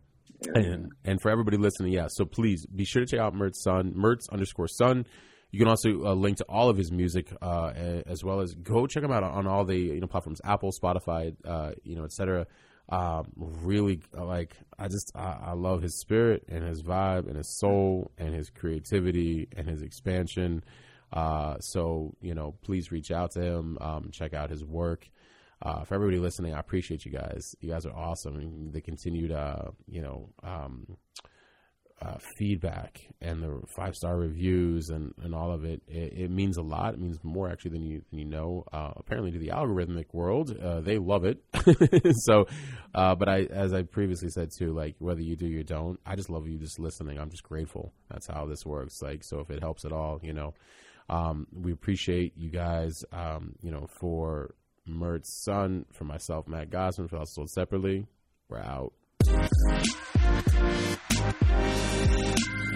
and and for everybody listening, yeah. So please be sure to check out Mert's son, Mertz underscore son. You can also uh, link to all of his music, uh, as well as go check him out on all the you know platforms, Apple, Spotify, uh, you know, etc. Um, really, like I just I, I love his spirit and his vibe and his soul and his creativity and his expansion. Uh, so you know, please reach out to him, um, check out his work uh, for everybody listening, I appreciate you guys. You guys are awesome. The continued, uh, you know, um, uh, feedback and the five star reviews and, and all of it, it, it means a lot. It means more actually than you than you know. Uh, apparently, to the algorithmic world, uh, they love it. so, uh, but I, as I previously said too, like whether you do you don't, I just love you just listening. I'm just grateful. That's how this works. Like, so if it helps at all, you know, um, we appreciate you guys. Um, you know, for Mert's son, for myself, Matt Gosman, for us sold separately. We're out. Thank you.